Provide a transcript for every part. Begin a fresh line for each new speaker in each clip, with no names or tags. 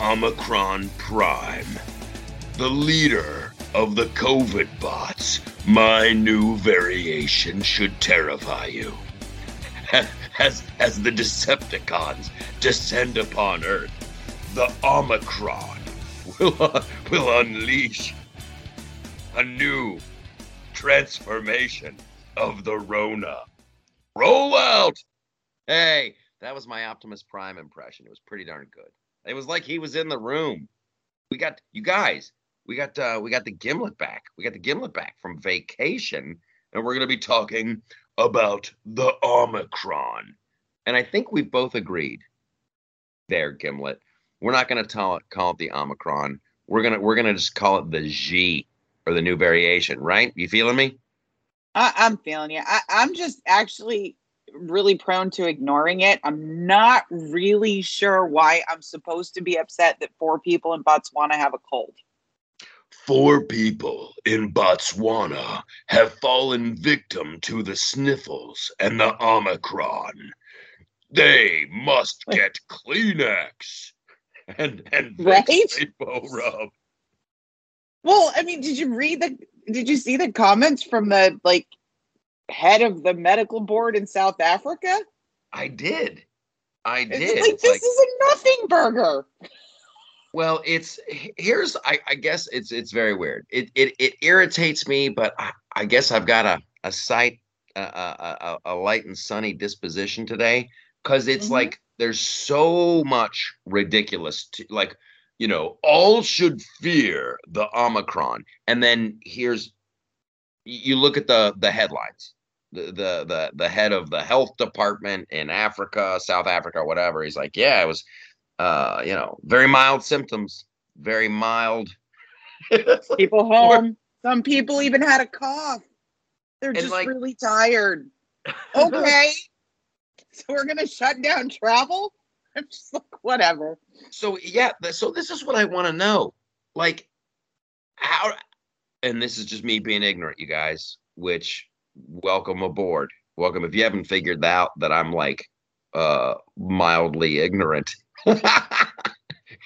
Omicron Prime, the leader of the COVID bots. My new variation should terrify you. As, as the Decepticons descend upon Earth, the Omicron will, will unleash a new transformation of the Rona. Roll out! Hey, that was my Optimus Prime impression. It was pretty darn good. It was like he was in the room. We got you guys. We got uh, we got the Gimlet back. We got the Gimlet back from vacation, and we're gonna be talking about the Omicron. And I think we both agreed there, Gimlet. We're not gonna tell it, call it the Omicron. We're gonna we're gonna just call it the G or the new variation, right? You feeling me?
I, I'm feeling you. I, I'm just actually really prone to ignoring it. I'm not really sure why I'm supposed to be upset that four people in Botswana have a cold.
Four people in Botswana have fallen victim to the sniffles and the Omicron. They must get Kleenex and and
Right?
Vicks rub.
Well, I mean, did you read the did you see the comments from the like head of the medical board in South Africa?
I did. I
It's
did.
like
It's
this
like-
is a nothing burger.
Well, it's here's I, I guess it's it's very weird. It it it irritates me, but I, I guess I've got a a sight a, a, a, light and sunny disposition today because it's
Mhm.
like there's so much ridiculous to, like you know all should fear the Omicron, and then here's you look at the the headlines. The, the the the head of the health department in Africa, South Africa, whatever. He's like, yeah, it was uh, you know, very mild symptoms, very mild. Like,
People home. Some people even had a cough. They're
And,
just
like-
really tired. Okay. so we're gonna shut down travel? I'm just like, whatever.
so yeah, th- so this is what I want to know. Like how and this is just me being ignorant, you guys, which welcome aboard. Welcome if you haven't figured out that I'm like uh mildly ignorant.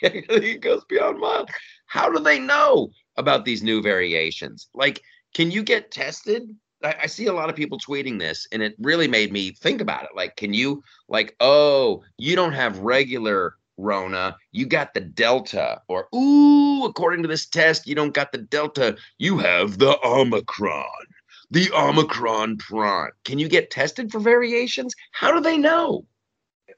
it goes beyond mild. How do they know about these new variations? Like, can you get tested? I, I see a lot of people tweeting this, and it really made me think about it. Like, can you, like, oh, you don't have regular Rona, you got the Delta, or ooh, according to this test, you don't got the Delta, you have the Omicron, the Omicron Prime. Can you get tested for variations? How do they know?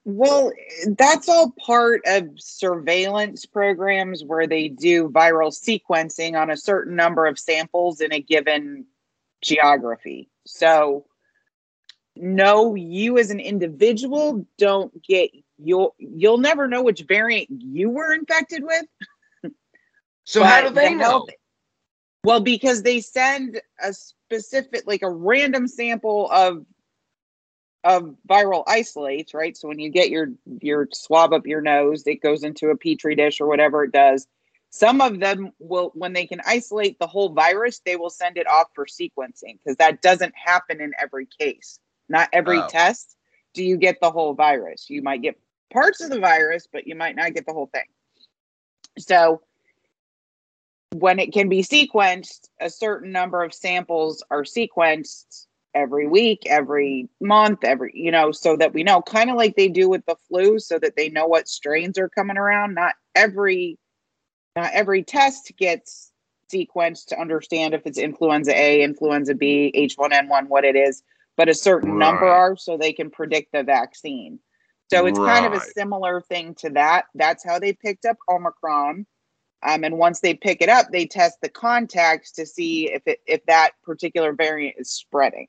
Well, that's all part of surveillance programs where they do viral sequencing on a certain number of samples in a given geography. So, no, you as an individual don't get you'll you'll never know which variant you were infected with.
So how do they
the
know?
health- Well, because they send a specific, like a random sample of of viral isolates, right? So when you get your your swab up your nose, it goes into a petri dish or whatever it does. Some of them will, when they can isolate the whole virus, they will send it off for sequencing because that doesn't happen in every case. Not every
Oh.
test do you get the whole virus. You might get parts of the virus, but you might not get the whole thing. So when it can be sequenced, a certain number of samples are sequenced every week, every month, every, you know, so that we know, kind of like they do with the flu, so that they know what strains are coming around. Not every, not every test gets sequenced to understand if it's influenza A, influenza B, H1N1, what it is, but a certain number are so they can predict the vaccine. So it's kind of a similar thing to that. That's how they picked up Omicron. Um, and once they pick it up, they test the contacts to see if it if that particular variant is spreading.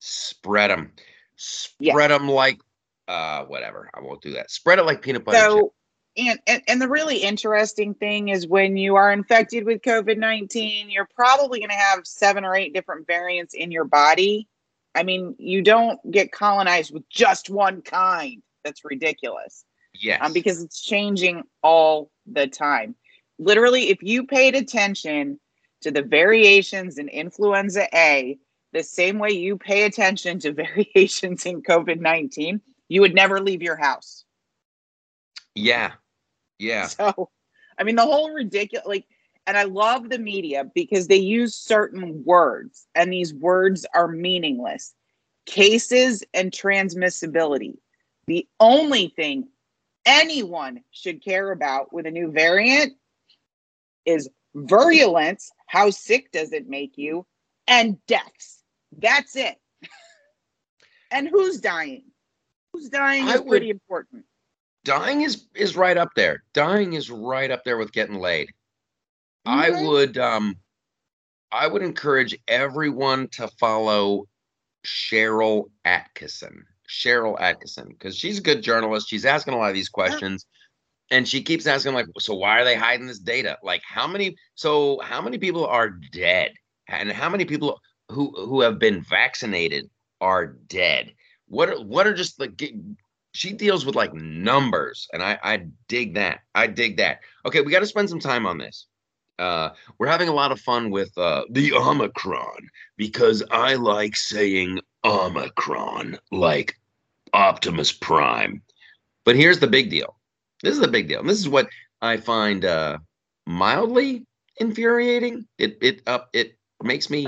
Spread them. Spread them like uh whatever. I won't do that. Spread it like peanut butter.
So, and, and and the really interesting thing is when you are infected with COVID nineteen, you're probably going to have seven or eight different variants in your body. I mean, you don't get colonized with just one kind. That's ridiculous.
Yes.
um, because it's changing all the time. Literally, if you paid attention to the variations in influenza A, the same way you pay attention to variations in COVID 19, you would never leave your house.
Yeah. Yeah.
So, I mean, the whole ridiculous, like, and I love the media because they use certain words, and these words are meaningless. Cases and transmissibility. The only thing anyone should care about with a new variant is virulence. How sick does it make you? And deaths. That's it. and who's dying? Who's dying
I
is
would-
pretty important.
Dying is is right up there. Dying is right up there with getting laid. I
Mhm.
would um I would encourage everyone to follow Sharyl Attkisson. Sharyl Attkisson, because she's a good journalist. She's asking a lot of these questions. And she keeps asking, like, so why are they hiding this data? Like, how many so how many people are dead? And how many people who who have been vaccinated are dead? What are what are just like she deals with like numbers, and I I dig that. I dig that. Okay, we got to spend some time on this. Uh, we're having a lot of fun with uh, the Omicron because I like saying Omicron like Optimus Prime. But here's the big deal. This is the big deal. This is what I find uh, mildly infuriating. It it up it makes me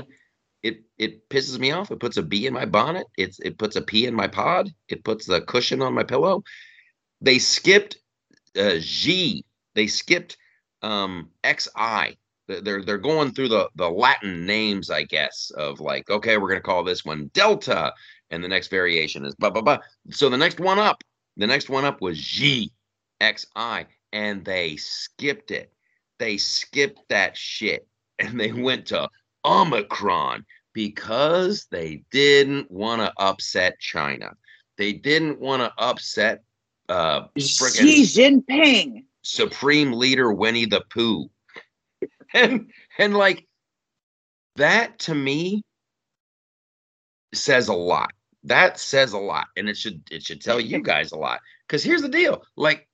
it it pisses me off. It puts a bee in my bonnet. It's it puts a in my pod. It puts the cushion on my pillow. They skipped uh, G. They skipped um, XI. They're they're going through the the Latin names, I guess, of like okay, we're gonna call this one Delta, and the next variation is blah blah blah. So the next one up, the next one up was G X I, and they skipped it. They skipped that shit, and they went to Omicron because they didn't want to upset China. They didn't want to upset uh,
Xi Jinping.
Supreme Leader Winnie the Pooh. And and like that to me says a lot. That says a lot. And it should it should tell you guys a lot. Because here's the deal. Like,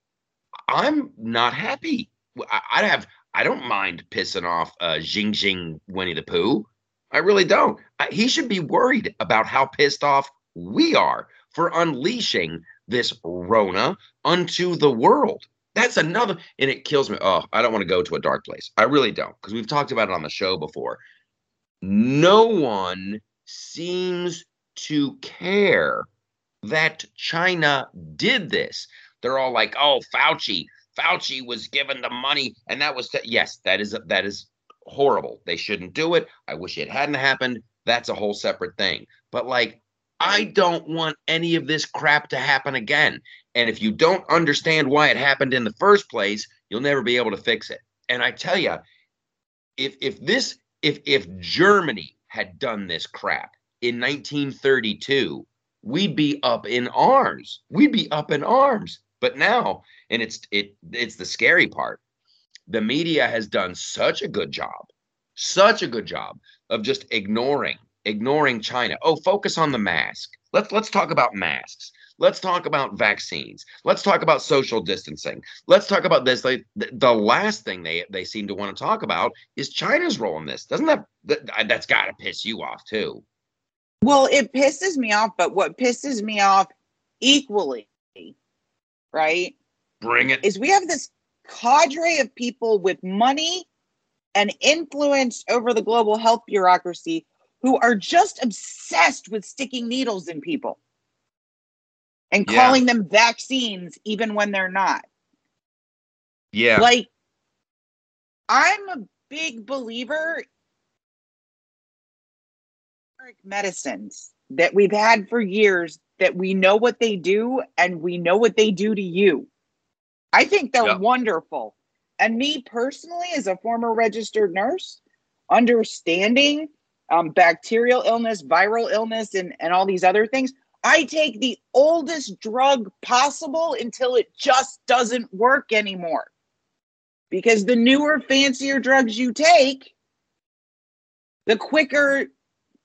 I'm not happy. I, I have I don't mind pissing off uh Jing Jing Winnie the Pooh. I really don't. I, he should be worried about how pissed off we are for unleashing this Rona unto the world. That's another, and it kills me. Oh, I don't want to go to a dark place. I really don't, because we've talked about it on the show before. No one seems to care that China did this. They're all like, "Oh, Fauci, Fauci was given the money, and that was th- yes, that is that is horrible. They shouldn't do it. I wish it hadn't happened. That's a whole separate thing. But like, I don't want any of this crap to happen again. And if you don't understand why it happened in the first place, you'll never be able to fix it. And I tell you, if if this if if Germany had done this crap in 1932, we'd be up in arms. We'd be up in arms. But now, and it's it it's the scary part. The media has done such a good job, such a good job of just ignoring ignoring China. Oh, focus on the mask. Let's let's talk about masks. Let's talk about vaccines. Let's talk about social distancing. Let's talk about this. Like the, last thing they they seem to want to talk about is China's role in this. Doesn't that, that that's got to piss you off too?
Well, it pisses me off, but what pisses me off equally, right,
Bring it.
is we have this cadre of people with money and influence over the global health bureaucracy who are just obsessed with sticking needles in people and
Yeah.
calling them vaccines even when they're not.
Yeah.
Like, I'm a big believer in medicines that we've had for years that we know what they do and we know what they do to you. I think they're
Yeah.
wonderful. And me personally, as a former registered nurse, understanding um, bacterial illness, viral illness, and, and all these other things, I take the oldest drug possible until it just doesn't work anymore because the newer, fancier drugs you take, the quicker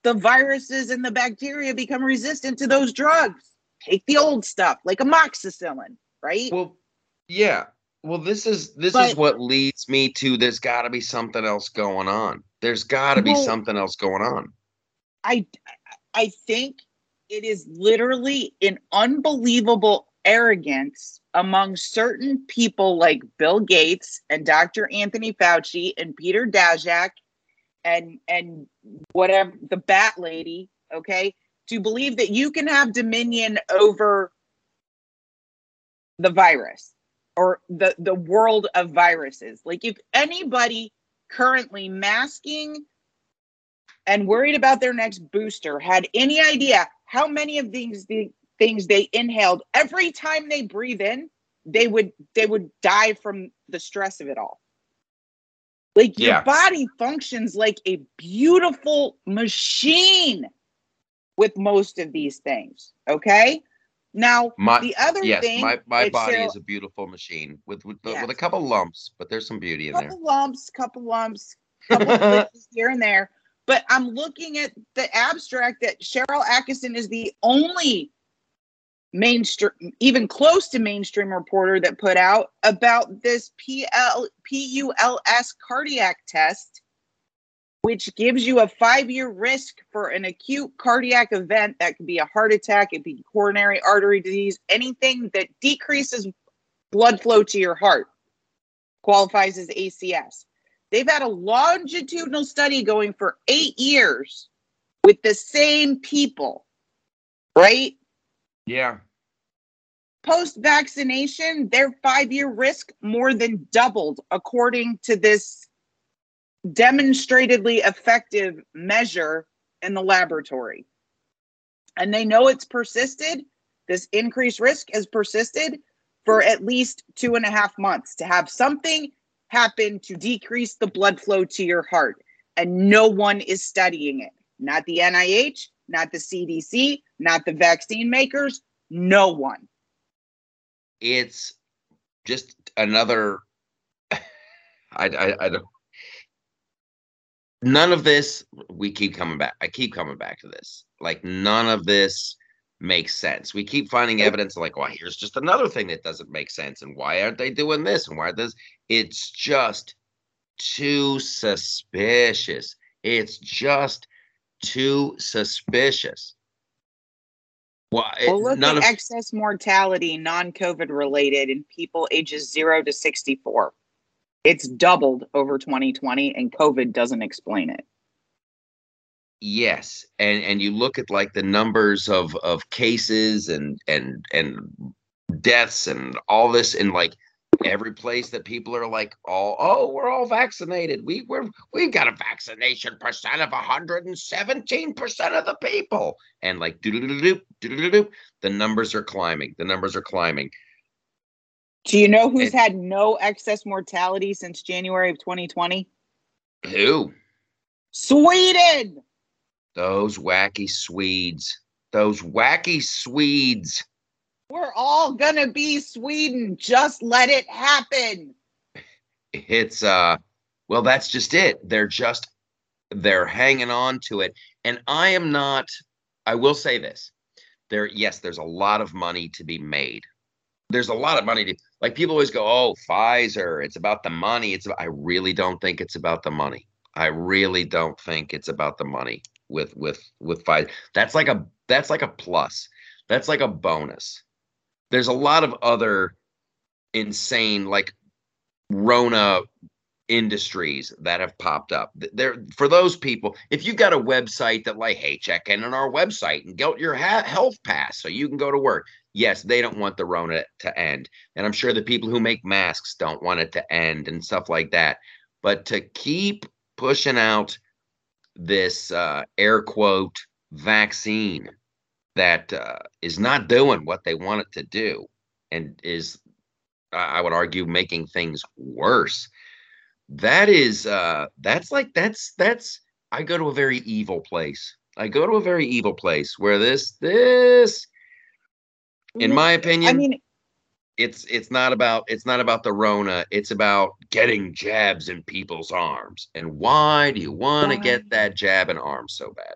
the viruses and the bacteria become resistant to those drugs. Take the old stuff like amoxicillin, right?
Well, yeah. Well, this is this is what leads me to there's got to be something else going on. There's got to be
Well-
something else going on.
I I think it is literally an unbelievable arrogance among certain people like Bill Gates and Dr. Anthony Fauci and Peter Daszak and and whatever the bat lady, okay, to believe that you can have dominion over the virus or the the world of viruses. Like if anybody currently masking and worried about their next booster had any idea how many of these the things they inhaled every time they breathe in they would they would die from the stress of it all like your
Yeah.
body functions like a beautiful machine with most of these things okay now
My
the other
yes,
thing
my, my body is a beautiful machine with with, with a couple lumps, but there's some beauty in there.
A couple lumps, couple lumps, couple here and there. But I'm looking at the abstract that Sharyl Attkisson is the only mainstream, even close to mainstream reporter that put out about this PL, PULS cardiac test, which gives you a five year risk for an acute cardiac event that could be a heart attack, it be coronary artery disease, anything that decreases blood flow to your heart qualifies as ACS. They've had a longitudinal study going for eight years with the same people, right?
Yeah.
Post vaccination, their five year risk more than doubled, according to this demonstratedly effective measure in the laboratory. And they know it's persisted. This increased risk has persisted for at least two and a half months to have something happen to decrease the blood flow to your heart. And no one is studying it. Not the NIH, not the CDC, not the vaccine makers, no one.
It's just another I, I I don't none of this we keep coming back. I keep coming back to this. Like none of this makes sense. We keep finding evidence like, well, here's just another thing that doesn't make sense. And why aren't they doing this? And why this? It's just too suspicious. It's just too suspicious. Well, it-
Well, look at
of
excess mortality, non COVID related, in people ages zero to 64. It's doubled over 2020, and COVID doesn't explain it.
Yes, and and you look at like the numbers of of cases and and and deaths and all this in like every place that people are like oh, oh we're all vaccinated. We we're we've got a vaccination percent of 117 percent of the people. And like doo-doo-doo-doo, doo-doo-doo-doo, the numbers are climbing the numbers are climbing.
Do you know who's
It-
had no excess mortality since January of 2020?
who?
Sweden.
those wacky Swedes. Those wacky Swedes
We're all gonna be Sweden. Just let it happen.
it's uh well that's just it. They're just they're hanging on to it. And i am not i will say this. There yes there's a lot of money to be made. There's a lot of money to like people always go oh pfizer it's about the money. It's i really don't think it's about the money. I really don't think it's about the money with with with pfizer. That's like a that's like a plus. That's like a bonus there's a lot of other insane like Rona industries that have popped up. There for those people, if you've got a website that like, hey, check in on our website and get your ha- health pass so you can go to work. Yes, they don't want the Rona to end, and I'm sure the people who make masks don't want it to end and stuff like that. But to keep pushing out this uh, air quote vaccine that uh, is not doing what they want it to do and is I would argue making things worse. That is uh that's like that's that's I go to a very evil place. I go to a very evil place where this this in my opinion
I mean,
it's it's not about it's not about the rona it's about getting jabs in people's arms and why do you want to get that jab in arms so bad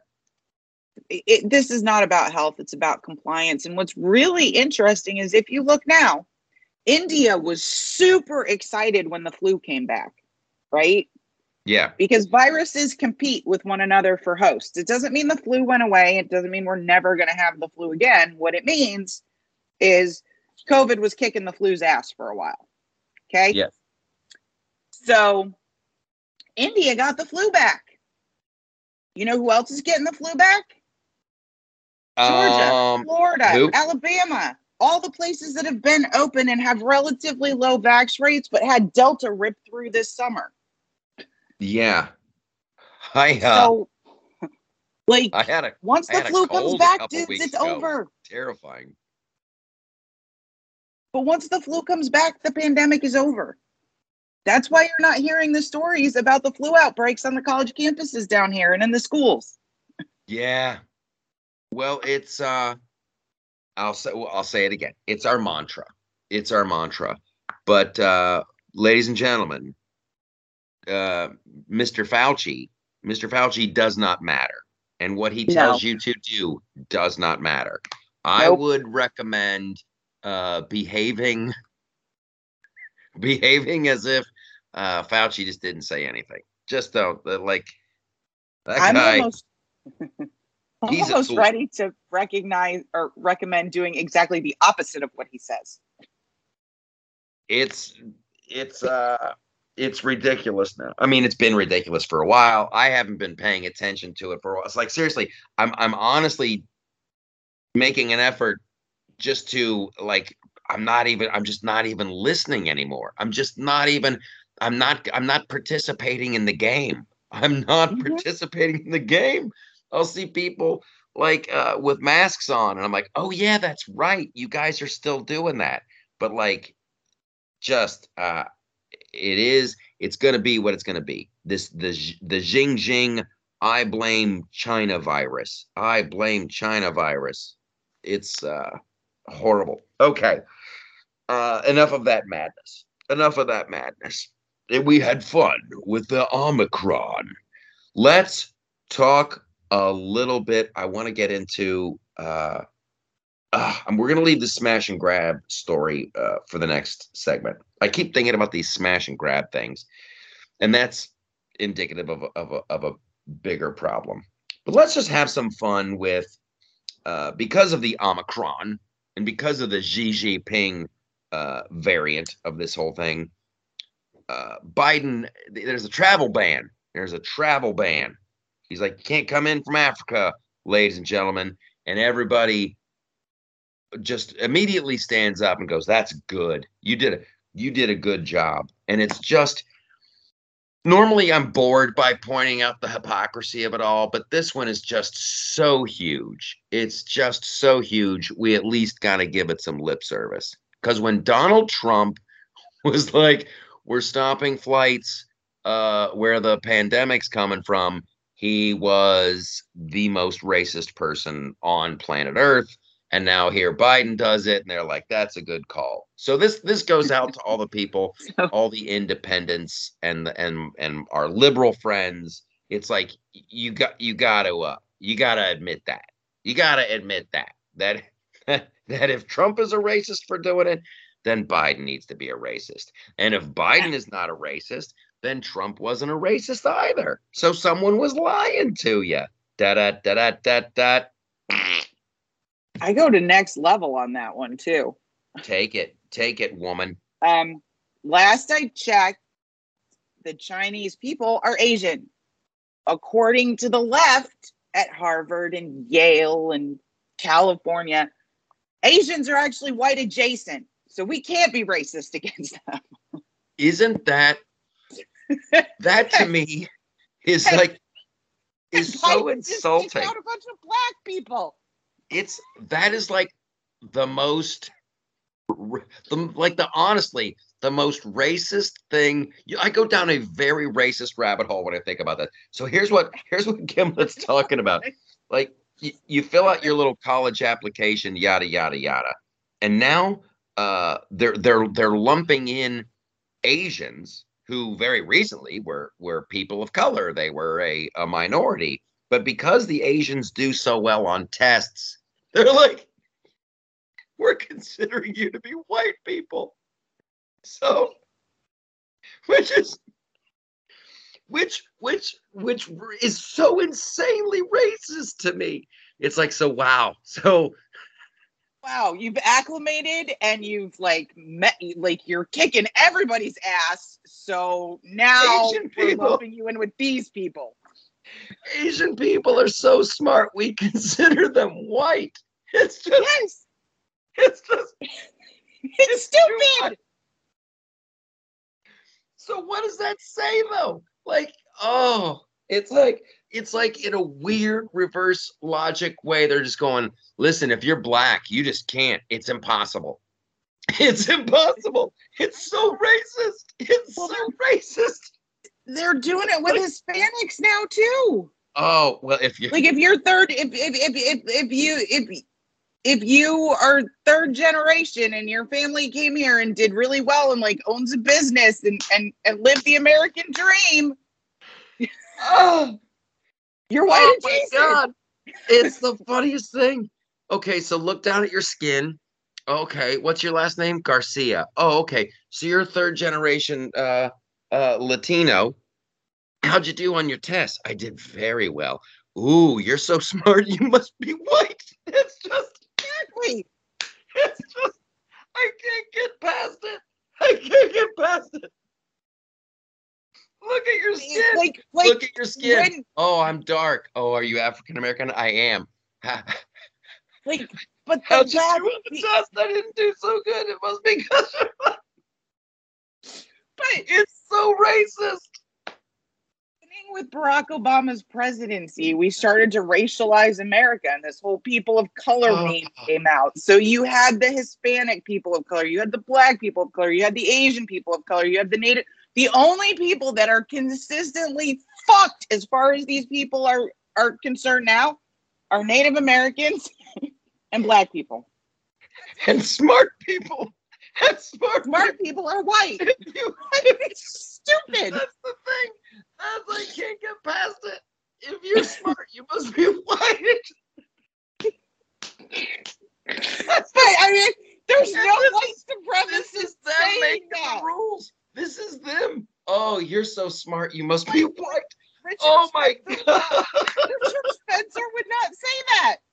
it, this is not about health it's about compliance and what's really interesting is if you look now india was super excited when the flu came back right
Yeah.
because viruses compete with one another for hosts. It doesn't mean the flu went away. It doesn't mean we're never going to have the flu again. What it means is COVID was kicking the flu's ass for a while. Okay.
Yes.
So India got the flu back. You know who else is getting the flu back? Georgia,
Um,
Florida,
who?
Alabama, all the places that have been open and have relatively low vax rates, but had Delta rip through this summer.
yeah. I uh,
so, like,
I had a
once the flu comes back, dudes, it's
ago.
over.
terrifying.
But once the flu comes back, the pandemic is over. That's why you're not hearing the stories about the flu outbreaks on the college campuses down here and in the schools.
Yeah. Well, it's uh I'll say well, I'll say it again. It's our mantra. It's our mantra. But uh ladies and gentlemen, uh Mr. Fauci, Mr. Fauci does not matter. And what he
No.
tells you to do does not matter. I would recommend uh behaving behaving as if uh Fauci just didn't say anything. Just don't uh, like that
I'm
guy
almost,
he's
almost ready to recognize or recommend doing exactly the opposite of what he says.
it's it's uh it's ridiculous now. I mean, it's been ridiculous for a while. I haven't been paying attention to it for a while. It's like seriously, I'm I'm honestly making an effort just to like I'm not even I'm just not even listening anymore. I'm just not even I'm not I'm not participating in the game. I'm not
Mhm.
participating in the game. I'll see people like uh with masks on and I'm like, "Oh yeah, that's right. You guys are still doing that." But like just uh it is it's to be what it's to be. This the the Xinjiang I blame China virus. I blame China virus. It's uh horrible. Okay uh enough of that madness. Enough of that madness. We had fun with the omicron. Let's talk a little bit I want to get into uh uh, we're gonna leave the smash and grab story uh, for the next segment. I keep thinking about these smash and grab things, and that's indicative of a, of a, of a bigger problem. But let's just have some fun with, uh, because of the Omicron and because of the Xi Jinping uh, variant of this whole thing. Uh, Biden, there's a travel ban. There's a travel ban. He's like, you can't come in from Africa, ladies and gentlemen, and everybody just immediately stands up and goes, "That's good. You did a you did a good job." And it's just normally I'm bored by pointing out the hypocrisy of it all, but this one is just so huge. It's just so huge. We at least got to give it some lip service. Cuz when Donald Trump was like, "We're stopping flights uh where the pandemic's coming from," he was the most racist person on planet Earth and now here Biden does it, and they're like, "That's a good call." So this this goes out to all the people, all the independents, and the- and and our liberal friends. It's like you got you got to uh, you got to admit that you got to admit that that that if Trump is a racist for doing it, then Biden needs to be a racist, and if Biden is not a racist, then Trump wasn't a racist either. So someone was lying to you. Da da da da da da.
I go to next level on that one too.
Take it, take it, woman.
Um, last I checked, the Chinese people are Asian. According to the left at Harvard and Yale and California, Asians are actually white adjacent. So we can't be racist against them.
Isn't that that to me is like is so insulting.
out a bunch of black people.
It's that is like the most the like the honestly the most racist thing. I go down a very racist rabbit hole when I think about that. So here's what here's what Gimlet's talking about. Like you, you fill out your little college application, yada yada yada, and now uh, they're they're they're lumping in Asians who very recently were were people of color. They were a, a minority, but because the Asians do so well on tests, they're like, we're considering you to be white people. So, which is which which which is so insanely racist to me. It's like so wow. So
wow, you've acclimated and you've like met like you're kicking everybody's ass. So now
Asian
we're
people.
lumping you in with these people.
Asian people are so smart. We consider them white. It's just
Yes,
it's just
it's
too
stupid.
So what does that say though? Like, oh, it's like it's like in a weird reverse logic way. They're just going, listen, if you're black, you just can't. It's impossible. It's impossible. It's so racist. It's so racist.
They're doing it with Hispanics now too.
Oh, well, if you
Like if you're third, if if if if, if you if if you are third generation and your family came here and did really well and like owns a business and and and lived the American dream,
oh,
you're white
oh my
adjacent.
god. It's the funniest thing. Okay, so look down at your skin. Okay, what's your last name? Garcia. Oh, okay. So you're third generation uh uh Latino. How'd you do on your test? I did very well. Ooh, you're so smart. You must be white. It's just
Wait,
it's just I can't get past it. I can't get past it. Look at your skin.
like like
Look at your skin.
when
Oh, I'm dark. Oh, are you African American? I am.
like but the
How'd you do
bad,
on the test? I didn't do so good. It must be because
but
it's so racist.
with Barack Obama's presidency, we started to racialize America, and this whole people of color
Oh.
meme came out. So you had the Hispanic people of color, you had the black people of color, you had the Asian people of color, you had the native. The only people that are consistently fucked as far as these people are are concerned now are Native Americans and black people.
And smart people. And smart,
Smart people are white.
people.
It's stupid.
That's the thing. That's I can't get past it. If you're smart, you must be white. That's
But I mean, there's no white
This
supremacist
is them
saying that.
the rules. This is them. Oh, you're so smart. You must be white.
Richard
Oh my
Spencer-
god.
Richard Spencer would not say that.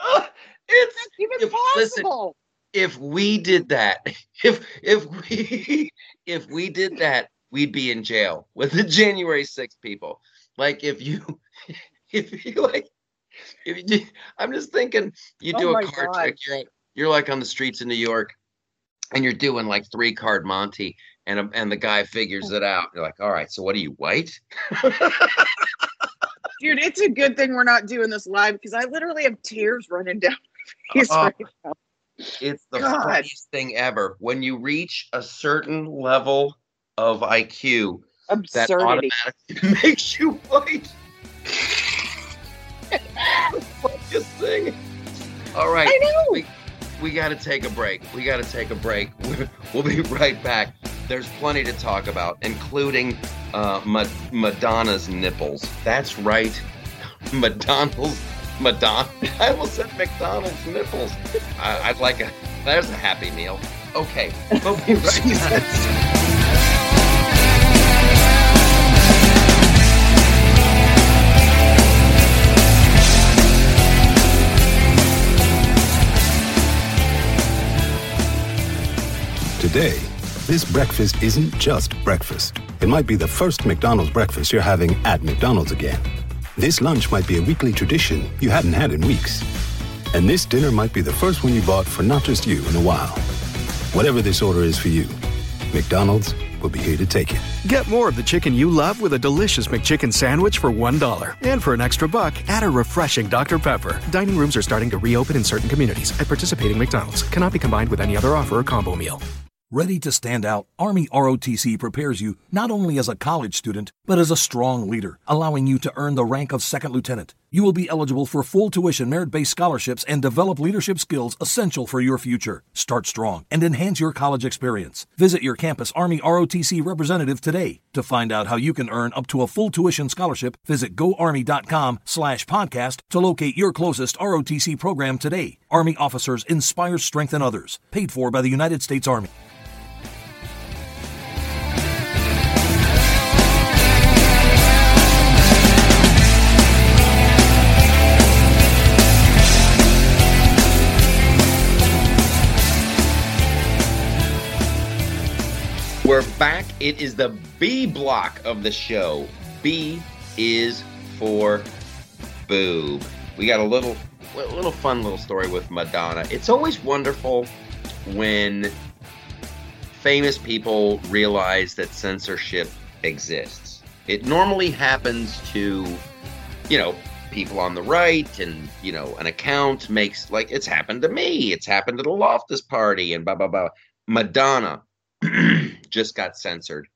Uh, it's
That's even
If- listen,
possible.
if we did that, if if we if we did that, we'd be in jail with the January 6th people. Like if you if you like if you I'm just thinking you
Oh
do
my
a card
God.
trick, you're you're like on the streets in New York and you're doing like three card Monty and um, and the guy figures it out. You're like, all right, so what are you white?
Dude, it's a good thing we're not doing this live because I literally have tears running down my face
Oh.
right now.
It's the
God.
funniest thing ever. When you reach a certain level of IQ, that automatically makes you white. the funniest thing. All right,
I know.
we, we got to take a break. We got to take a break. We'll be right back. There's plenty to talk about, including uh, Ma- Madonna's nipples. That's right, Madonna's Madonna. I almost said McDonald's nipples. I, I'd like a. There's a happy meal. Okay, we'll be right back.
Today, this breakfast isn't just breakfast. It might be the first McDonald's breakfast you're having at McDonald's again. This lunch might be a weekly tradition you hadn't had in weeks. And this dinner might be the first one you bought for not just you in a while. Whatever this order is for you, McDonald's will be here to take it.
Get more of the chicken you love with a delicious McChicken sandwich for $1. And for an extra buck, add a refreshing Dr. Pepper. Dining rooms are starting to reopen in certain communities at participating McDonald's. Cannot be combined with any other offer or combo meal.
Ready to stand out, Army ROTC prepares you not only as a college student, but as a strong leader, allowing you to earn the rank of second lieutenant. You will be eligible for full tuition merit based scholarships and develop leadership skills essential for your future. Start strong and enhance your college experience. Visit your campus Army ROTC representative today. To find out how you can earn up to a full tuition scholarship, visit goarmy.com slash podcast to locate your closest ROTC program today. Army officers inspire, strength in others. Paid for by the United States Army.
We're back. It is the B block of the show. B is for boob. We got a little, little fun little story with Madonna. It's always wonderful when famous people realize that censorship exists. It normally happens to, you know, people on the right and, you know, an account makes like it's happened to me. It's happened to the Loftus party and blah blah blah. Madonna just got censored.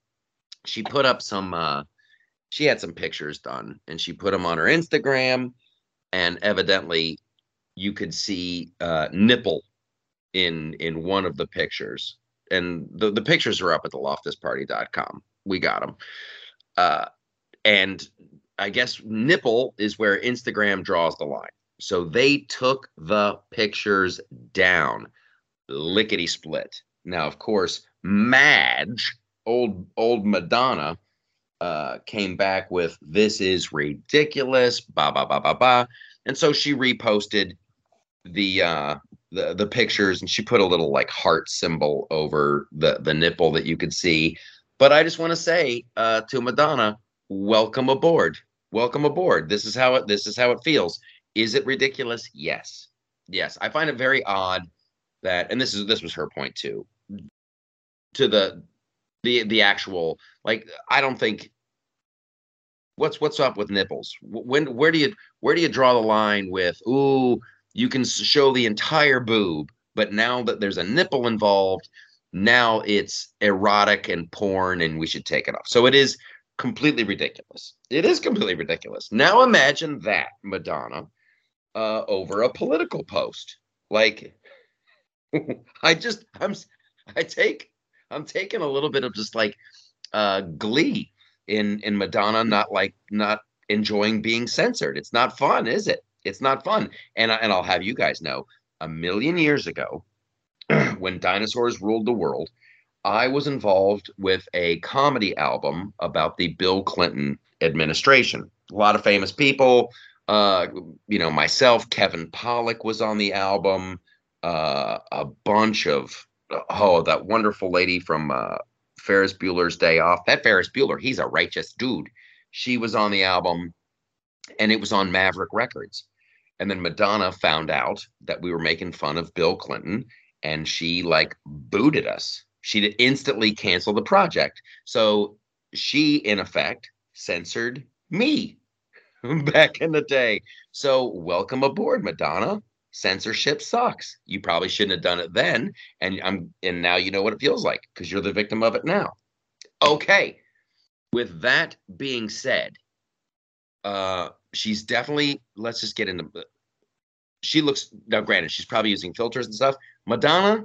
She put up some uh she had some pictures done and she put them on her Instagram and evidently you could see uh nipple in in one of the pictures. And the, the pictures are up at the loftusparty.com we got them uh and i guess nipple is where instagram draws the line. So they took the pictures down. Lickety split. Now of course madge old old madonna uh came back with this is ridiculous ba ba ba ba ba. And so she reposted the uh the the pictures and she put a little like heart symbol over the the nipple that you could see. But i just want to say uh to madonna welcome aboard. Welcome aboard. This is how it this is how it feels. Is it ridiculous? Yes. Yes. I find it very odd that and this is this was her point too to the the the actual like i don't think what's what's up with nipples when where do you where do you draw the line with ooh you can show the entire boob, but now that there's a nipple involved, now it's erotic and porn and we should take it off. So it is completely ridiculous. It is completely ridiculous. Now imagine that, Madonna, uh, over a political post. Like, I just, I'm, I take, I'm taking a little bit of just like uh, glee in in Madonna, not like not enjoying being censored. It's not fun, is it? It's not fun. And and I'll have you guys know, a million years ago, when dinosaurs ruled the world, I was involved with a comedy album about the Bill Clinton administration. A lot of famous people, uh, you know, myself, Kevin Pollak was on the album. Uh, a bunch of oh, that wonderful lady from uh, Ferris Bueller's Day Off. That Ferris Bueller, he's a righteous dude. She was on the album, and it was on Maverick Records. And then Madonna found out that we were making fun of Bill Clinton and she like booted us. She instantly cancel the project. So she, in effect, censored me back in the day. So welcome aboard, Madonna. Censorship sucks. You probably shouldn't have done it then. And I'm and now you know what it feels like because you're the victim of it now. Okay. With that being said, uh she's definitely let's just get into she looks now granted she's probably using filters and stuff madonna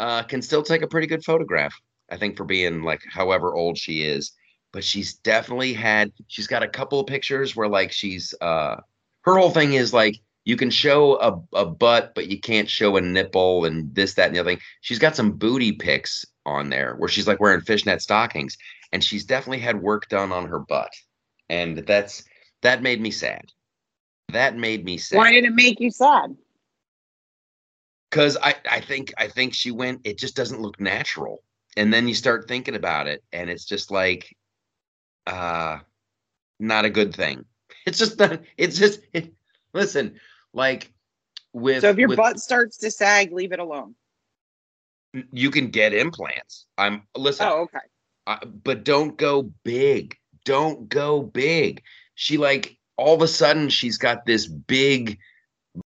uh, can still take a pretty good photograph i think for being like however old she is but she's definitely had she's got a couple of pictures where like she's uh her whole thing is like you can show a, a butt but you can't show a nipple and this that and the other thing she's got some booty pics on there where she's like wearing fishnet stockings and she's definitely had work done on her butt and that's that made me sad. That made me sad.
Why did it make you sad?
Because I, I think I think she went, it just doesn't look natural. And then you start thinking about it, and it's just like uh not a good thing. It's just not it's just it, listen, like with
So if your
with,
butt starts to sag, leave it alone.
you can get implants. I'm listen,
Oh, okay.
I, but don't go big. Don't go big. She like all of a sudden she's got this big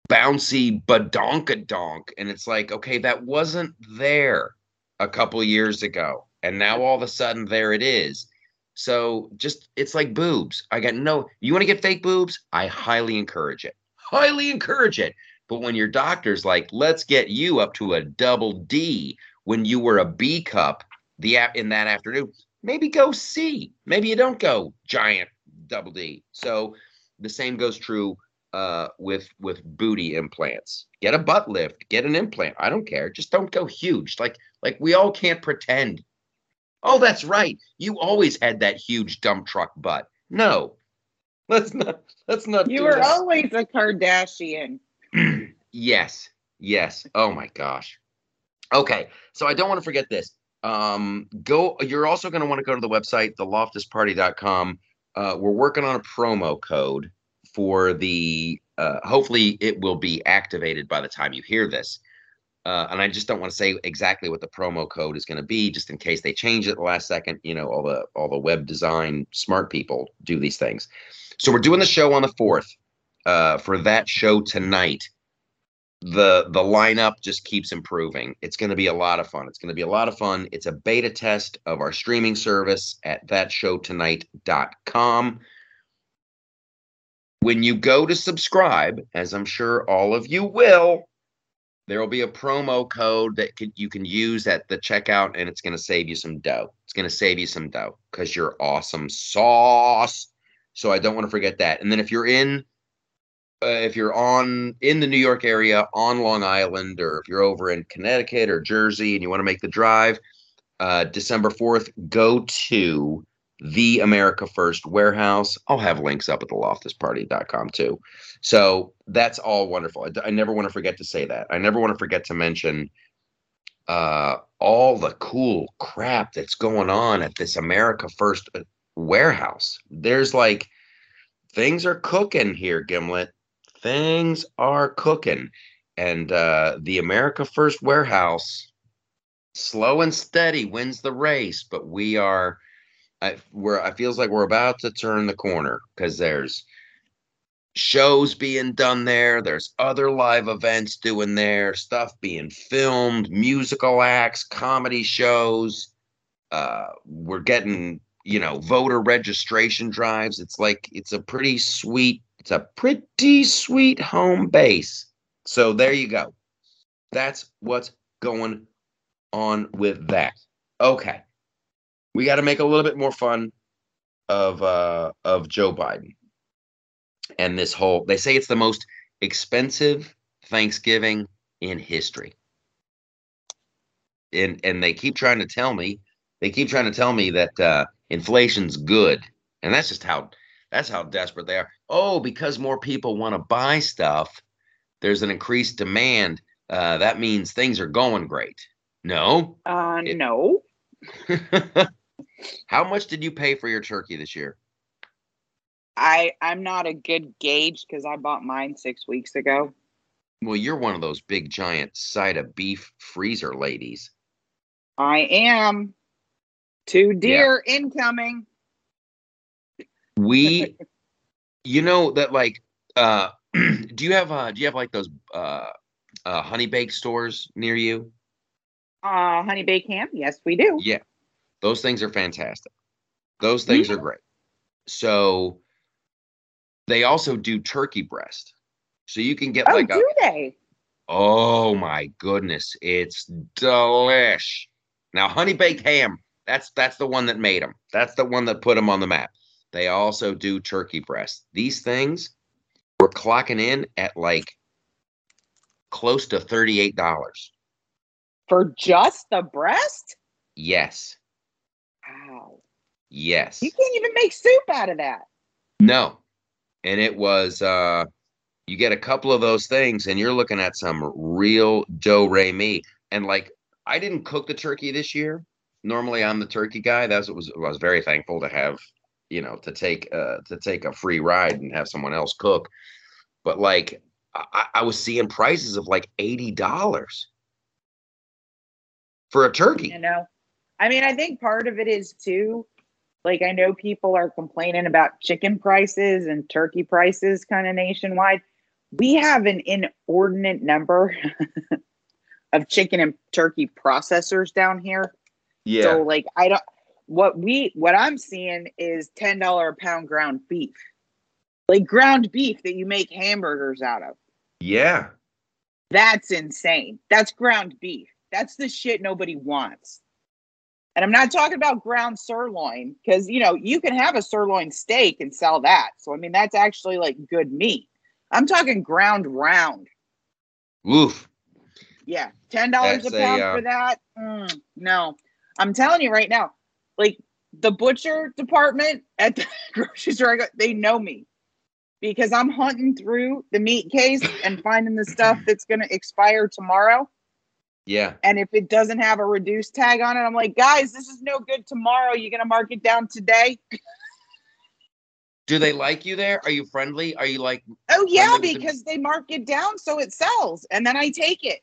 bouncy badonkadonk and it's like okay that wasn't there a couple years ago and now all of a sudden there it is so just it's like boobs i got no you want to get fake boobs i highly encourage it highly encourage it but when your doctor's like let's get you up to a double d when you were a b cup the in that afternoon maybe go c maybe you don't go giant double d so the same goes true uh, with with booty implants. Get a butt lift, get an implant. I don't care. Just don't go huge. Like like we all can't pretend. Oh, that's right. You always had that huge dump truck butt. No, let's not. Let's not.
You were
that.
always a Kardashian.
yes, yes. Oh my gosh. Okay, so I don't want to forget this. Um, go. You're also going to want to go to the website, theloftusparty.com. Uh, we're working on a promo code for the. Uh, hopefully, it will be activated by the time you hear this. Uh, and I just don't want to say exactly what the promo code is going to be, just in case they change it the last second. You know, all the all the web design smart people do these things. So we're doing the show on the fourth. Uh, for that show tonight, the the lineup just keeps improving. It's going to be a lot of fun. It's going to be a lot of fun. It's a beta test of our streaming service at thatshowtonight.com. When you go to subscribe, as I'm sure all of you will, there will be a promo code that could, you can use at the checkout and it's going to save you some dough. It's going to save you some dough because you're awesome sauce. So I don't want to forget that. And then if you're in uh, if you're on in the New York area on Long Island, or if you're over in Connecticut or Jersey and you want to make the drive, uh, December 4th, go to the America First warehouse. I'll have links up at the loftusparty.com too. So that's all wonderful. I, I never want to forget to say that. I never want to forget to mention uh, all the cool crap that's going on at this America First uh, warehouse. There's like things are cooking here, Gimlet things are cooking. And uh, the America First Warehouse, slow and steady, wins the race. But we are, I, we're, I feels like we're about to turn the corner because there's shows being done there. There's other live events doing there, stuff being filmed, musical acts, comedy shows. Uh, we're getting, you know, voter registration drives. It's like it's a pretty sweet it's a pretty sweet home base. So there you go. That's what's going on with that. Okay. We got to make a little bit more fun of uh of Joe Biden. And this whole they say it's the most expensive Thanksgiving in history. And and they keep trying to tell me, they keep trying to tell me that uh inflation's good. And that's just how that's how desperate they are. Oh, because more people want to buy stuff, there's an increased demand. Uh, that means things are going great. No.
Uh, it, no.
how much did you pay for your turkey this year?
I I'm not a good gauge because I bought mine six weeks ago.
Well, you're one of those big giant side of beef freezer ladies.
I am. Two deer yeah. incoming
we you know that like uh do you have uh do you have like those uh uh honey bake stores near you
uh honey bake ham yes we do
yeah those things are fantastic. Those things are great. So they also do turkey breast. So you can get
oh,
like
do a, they?
Oh my goodness. It's delish. Now honey baked ham that's that's the one that made them that's the one that put them on the map. They also do turkey breast. These things we're clocking in at like close to $38.
For just the breast?
Yes.
Wow.
Yes.
You can't even make soup out of that.
No. And it was uh you get a couple of those things and you're looking at some real do re mi. And like I didn't cook the turkey this year. Normally I'm the turkey guy. That's what was I was very thankful to have you know to take uh to take a free ride and have someone else cook but like i, I was seeing prices of like $80 for a turkey
you know i mean i think part of it is too like i know people are complaining about chicken prices and turkey prices kind of nationwide we have an inordinate number of chicken and turkey processors down here yeah so like i don't what we what I'm seeing is ten dollar a pound ground beef, like ground beef that you make hamburgers out of.
Yeah,
that's insane. That's ground beef. That's the shit nobody wants. And I'm not talking about ground sirloin because you know you can have a sirloin steak and sell that. So I mean that's actually like good meat. I'm talking ground round.
Oof.
Yeah, ten dollars a pound a, uh... for that. Mm, no, I'm telling you right now like the butcher department at the grocery store, they know me because I'm hunting through the meat case and finding the stuff that's going to expire tomorrow.
Yeah.
And if it doesn't have a reduced tag on it, I'm like, guys, this is no good tomorrow. You're gonna mark it down today.
Do they like you there? Are you friendly? Are you like
Oh yeah,
Friendly with the-
because they mark it down so it sells, and then I take it.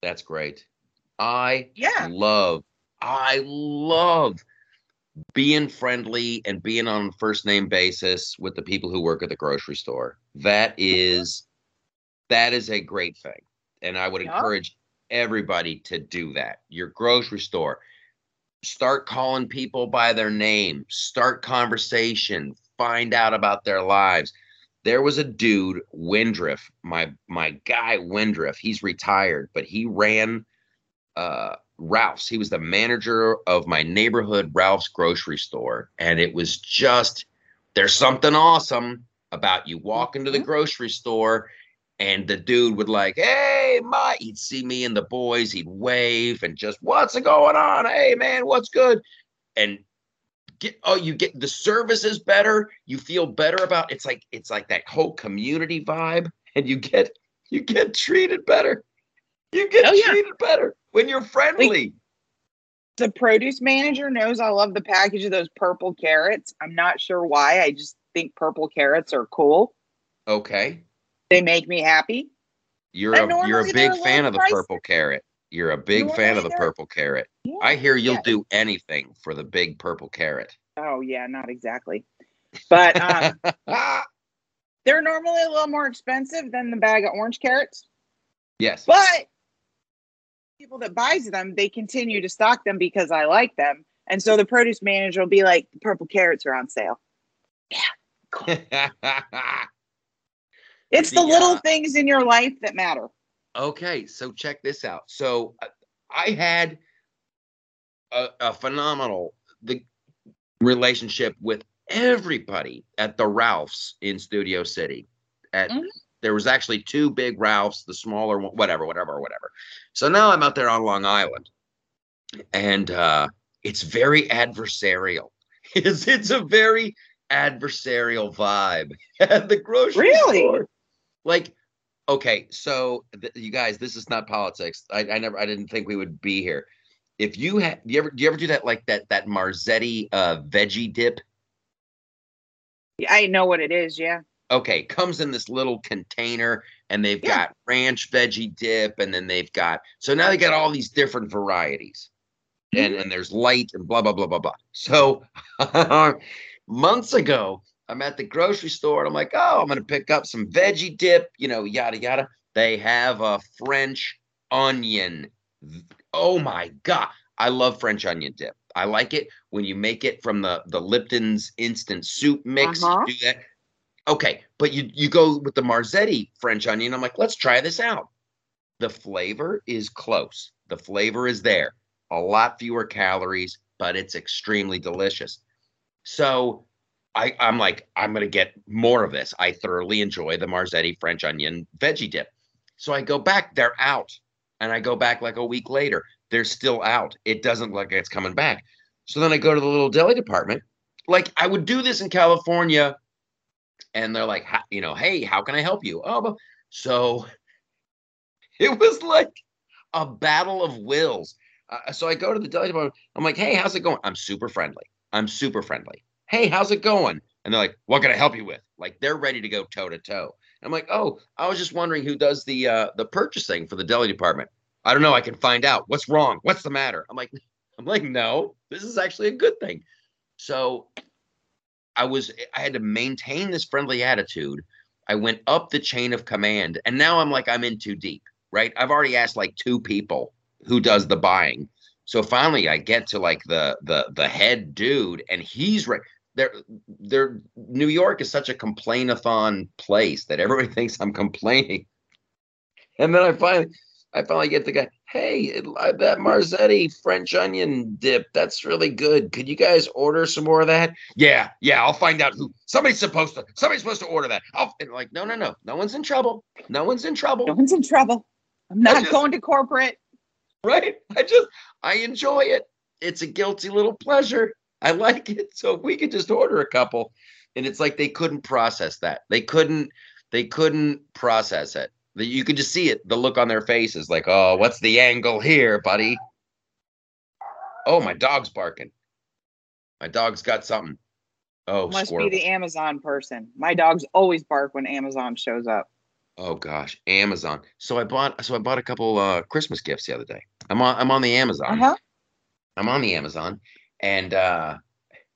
that's great. I
Yeah.
love I love being friendly and being on a first name basis with the people who work at the grocery store. That is that is a great thing. And I would
Yeah.
encourage everybody to do that. Your grocery store. Start calling people by their name. Start conversation. Find out about their lives. There was a dude, Windriff, my my guy Windriff. He's retired, but he ran uh Ralph's. He was the manager of my neighborhood Ralph's grocery store. And it was just there's something awesome about you walk into the
Mhm.
grocery store and the dude would like, hey, my he'd see me and the boys, he'd wave and just what's going on? Hey man, what's good? And get oh, you get the service is better, you feel better about it's like it's like that whole community vibe, and you get you get treated better. You get
Oh, yeah.
treated better when you're friendly.
The produce manager knows I love the package of those purple carrots. I'm not sure why. I just think purple carrots are cool.
Okay.
They make me happy.
You're
And
a you're a big fan of the
pricey.
purple carrot. You're a big fan of the purple carrot.
Yeah.
I hear you'll
Yeah.
do anything for the big purple carrot.
Oh yeah, not exactly. But um, they're normally a little more expensive than the bag of orange carrots.
yes.
But people that buys them, they continue to stock them because I like them. And so the produce manager will be like, the purple carrots are on sale. It's the
The,
little
uh,
things in your life that matter.
okay, so check this out. So uh, I had a, a phenomenal the relationship with everybody at the Ralphs in Studio City. At
Mhm.
there was actually two big Ralphs, the smaller one, whatever, whatever, whatever. So now I'm out there on Long Island, and uh, it's very adversarial. It's it's a very adversarial vibe at the grocery
Really?
store. Like, okay, so th- you guys, this is not politics. I, I never, I didn't think we would be here. If you had, do you ever, do you ever do that like that that Marzetti uh, veggie dip?
I know what it is. Yeah.
okay, comes in this little container and they've
Yeah.
got ranch veggie dip and then they've got so now they got all these different varieties. And and there's light and blah blah blah blah blah. So months ago, I'm at the grocery store and I'm like, "Oh, I'm going to pick up some veggie dip, you know, yada yada." They have a French onion. Oh my god. I love French onion dip. I like it when you make it from the the Lipton's instant soup mix.
Uh-huh.
Do that. Okay, but you you go with the Marzetti French onion. I'm like, let's try this out. The flavor is close. The flavor is there. A lot fewer calories, but it's extremely delicious. So I, I'm like, I'm gonna get more of this. I thoroughly enjoy the Marzetti French onion veggie dip. So I go back, they're out. And I go back like a week later. They're still out. It doesn't look like it's coming back. So then I go to the little deli department. Like I would do this in California and they're like, you know, hey, how can I help you? Oh, so it was like a battle of wills. Uh, so I go to the deli department. I'm like, hey, how's it going? I'm super friendly. I'm super friendly. Hey, how's it going? And they're like, what can I help you with? Like they're ready to go toe to toe. I'm like, oh, I was just wondering who does the uh, the purchasing for the deli department. I don't know. I can find out. What's wrong? What's the matter? I'm like, I'm like, no, this is actually a good thing. So I was I had to maintain this friendly attitude. I went up the chain of command and now I'm like I'm in too deep, right? I've already asked like two people who does the buying. So finally I get to like the the the head dude and he's right there there New York is such a complainathon place that everybody thinks I'm complaining. And then I finally I finally get the guy, hey, that Marzetti French onion dip, that's really good. Could you guys order some more of that? Yeah, yeah, I'll find out who. Somebody's supposed to. Somebody's supposed to order that. I'll like, no, no, no, no one's in trouble. No one's in trouble,
No one's in trouble. I'm not
just-
going to corporate.
right? I just, I enjoy it. It's a guilty little pleasure. I like it. So if we could just order a couple, and it's like they couldn't process that. They couldn't. They couldn't process it. The- You could just see it, the look on their faces, like, oh, what's the angle here, buddy? Oh, my dog's barking. My dog's got something. Oh,
Must
squirrel.
be the Amazon person. My dogs always bark when Amazon shows up.
Oh gosh, Amazon. So I bought so I bought a couple uh Christmas gifts the other day. I'm on I'm on the Amazon.
Uh huh.
I'm on the Amazon and uh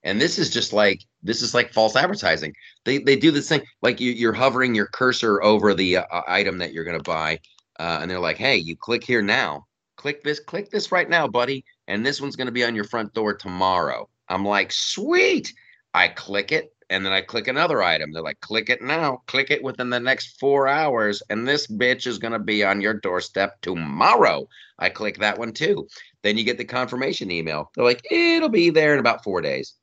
and this is just like this is like false advertising. They they do this thing like you you're hovering your cursor over the uh, item that you're going to buy uh and they're like, "Hey, you click here now. Click this click this right now, buddy, and this one's going to be on your front door tomorrow." I'm like, "Sweet." I click it and then I click another item. They're like, click it now, click it within the next four hours, and this bitch is gonna be on your doorstep tomorrow. I click that one too. Then you get the confirmation email. They're like, it'll be there in about four days.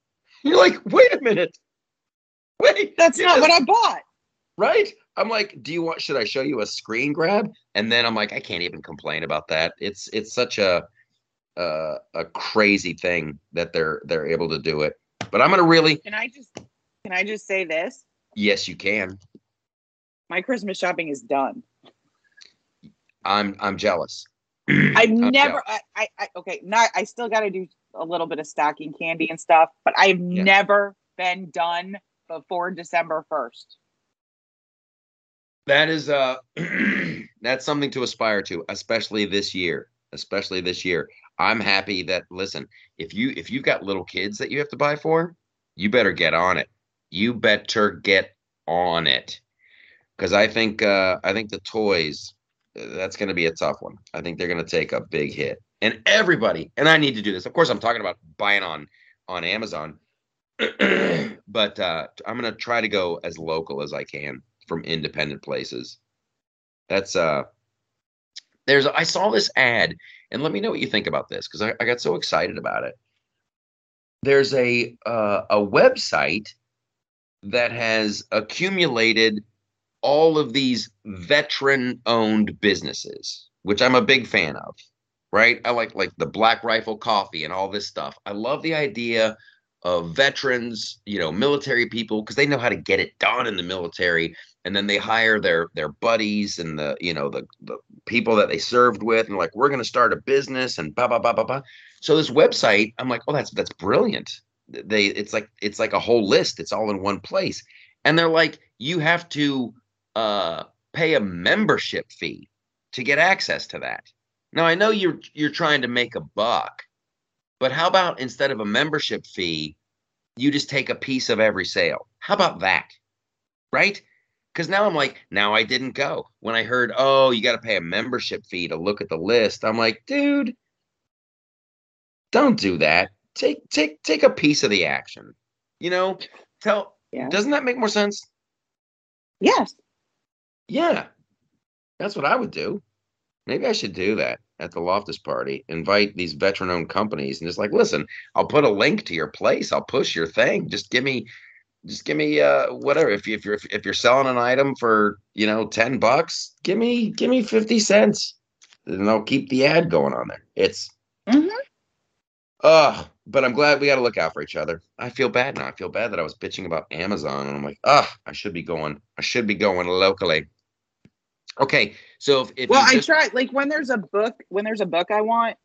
You're like, wait a minute. Wait,
That's
you
not what I bought.
right? I'm like, do you want should I show you a screen grab? And then I'm like, I can't even complain about that. It's it's such a uh, a crazy thing that they're they're able to do it. But I'm gonna really
Can I just can I just say this?
yes, you can.
My Christmas shopping is done.
I'm I'm jealous.
I've never I, I, I okay, not I still gotta do a little bit of stocking candy and stuff, but I've
Yeah.
never been done before December first.
That is uh that's something to aspire to, especially this year. Especially this year. I'm happy that listen, if you if you've got little kids that you have to buy for, you better get on it. You better get on it. Cuz I think uh I think the toys that's going to be a tough one. I think they're going to take a big hit. And everybody, and I need to do this. Of course, I'm talking about buying on on Amazon. but uh I'm going to try to go as local as I can from independent places. That's uh there's I saw this ad and let me know what you think about this because I, I got so excited about it. There's a uh, a website that has accumulated all of these veteran owned businesses, which I'm a big fan of. Right? I like like the Black Rifle Coffee and all this stuff. I love the idea of veterans, you know, military people because they know how to get it done in the military and then they hire their their buddies and the you know the, the people that they served with and like we're going to start a business and blah blah blah blah blah so this website i'm like oh that's that's brilliant they it's like it's like a whole list it's all in one place and they're like you have to uh pay a membership fee to get access to that now i know you're you're trying to make a buck but how about instead of a membership fee you just take a piece of every sale how about that right because now I'm like, now I didn't go. When I heard, oh, you got to pay a membership fee to look at the list, I'm like, dude, don't do that. Take take take a piece of the action. You know, tell.
Yeah.
Doesn't that make more sense?
Yes.
Yeah, that's what I would do. Maybe I should do that at the Loftus party. Invite these veteran-owned companies and just like, listen, I'll put a link to your place. I'll push your thing. Just give me just give me uh whatever if you if you're if you're selling an item for you know 10 bucks give me give me 50 cents and i'll keep the ad going on there it's
Mhm.
uh but i'm glad we got to look out for each other i feel bad now i feel bad that i was bitching about amazon and i'm like ah i should be going i should be going locally okay so if, if
Well,
you
I try like when there's a book when there's a book I want,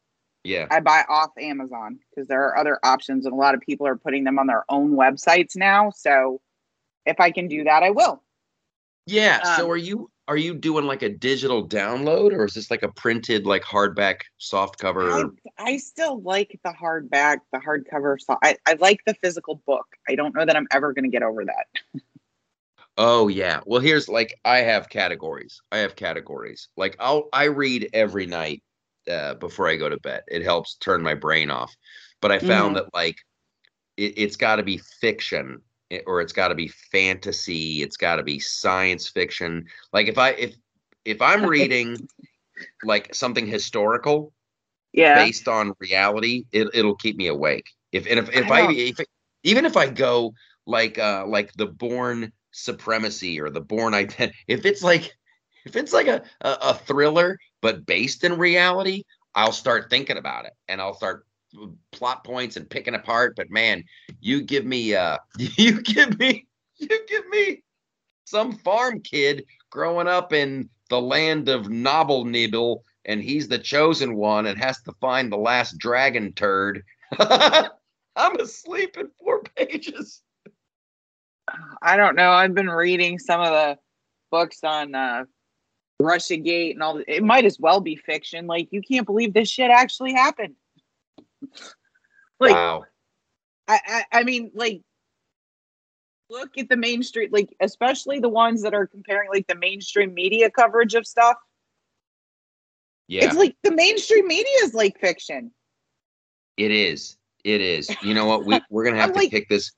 yeah
I buy off Amazon because there are other options and a lot of people are putting them on their own websites now. So if I can do that, I will.
yeah so
um,
are you are you doing like a digital download or is this like a printed like hardback soft cover
I, I still like the hardback, the hardcover. So I, I like the physical book. I don't know that I'm ever going to get over that.
Oh yeah. Well, here's like I have categories. I have categories. Like I'll I read every night uh, before I go to bed. It helps turn my brain off. But I found that like it, it's got to be fiction or it's got to be fantasy. It's got to be science fiction. Like if I if if I'm reading like something historical
Yeah.
based on reality, it it'll keep me awake. If and if if
I
I, if even if I go like uh like the Bourne supremacy or the Bourne Identity, if it's like if it's like a, a a thriller but based in reality, I'll start thinking about it and I'll start plot points and picking apart. But man, you give me uh you give me you give me some farm kid growing up in the land of Nobble Nibble, and he's the chosen one and has to find the last dragon turd. I'm asleep in four pages.
I don't know. I've been reading some of the books on uh, Russia Gate and all. The, it might as well be fiction. Like you can't believe this shit actually happened. like
wow.
I, I, I mean, like look at the mainstream, like especially the ones that are comparing like the mainstream media coverage of stuff.
Yeah.
It's like the mainstream media is like fiction.
It is. It is. You know what? We we're gonna have to
like-
kick this.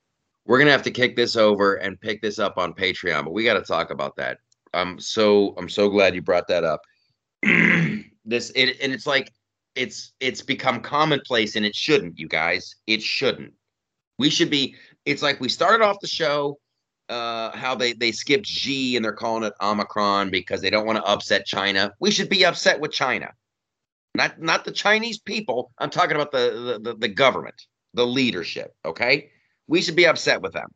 We're gonna have to kick this over and pick this up on Patreon, but we got to talk about that. I'm so I'm so glad you brought that up. this it and it's like it's it's become commonplace and it shouldn't. You guys, it shouldn't. We should be. It's like we started off the show. Uh, how they they skipped G and they're calling it Omicron because they don't want to upset China. We should be upset with China not not the Chinese people. I'm talking about the, the the the government, the leadership. Okay, we should be upset with them.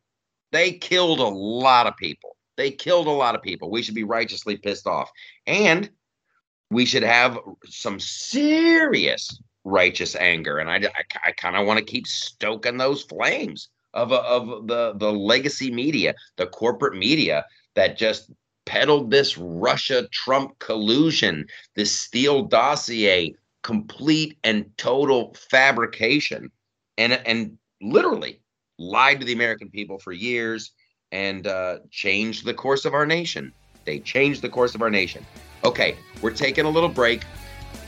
They killed a lot of people. They killed a lot of people. We should be righteously pissed off, and we should have some serious righteous anger. And I I, I kind of want to keep stoking those flames of of the the legacy media, the corporate media that just peddled this Russia Trump collusion, this Steele dossier, complete and total fabrication, and and literally lied to the American people for years and uh, changed the course of our nation. They changed the course of our nation. Okay, we're taking a little break.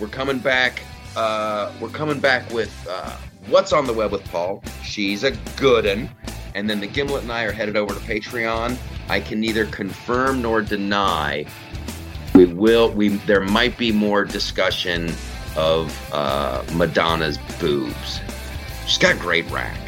We're coming back. Uh, we're coming back with uh, what's on the web with Paul. She's a good un. And then the Gimlet and I are headed over to Patreon. I can neither confirm nor deny. We will. We there might be more discussion of uh, Madonna's boobs. She's got great rack.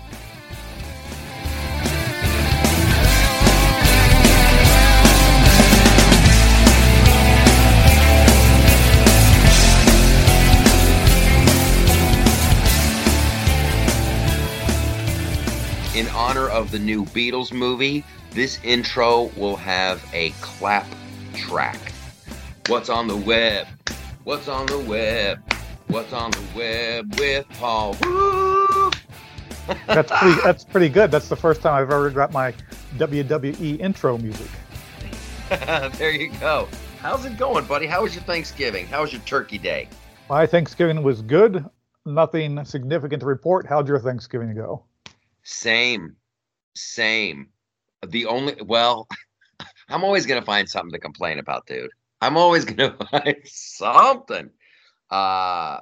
In honor of the new Beatles movie, this intro will have a clap track. What's on the web? What's on the web? What's on the web with Paul? Woo!
That's pretty. That's pretty good. That's the first time I've ever got my WWE intro music.
there you go. How's it going, buddy? How was your Thanksgiving? How was your turkey day?
My Thanksgiving was good. Nothing significant to report. How'd your Thanksgiving go?
Same. Same. The only well, I'm always gonna find something to complain about, dude. I'm always gonna find something. Uh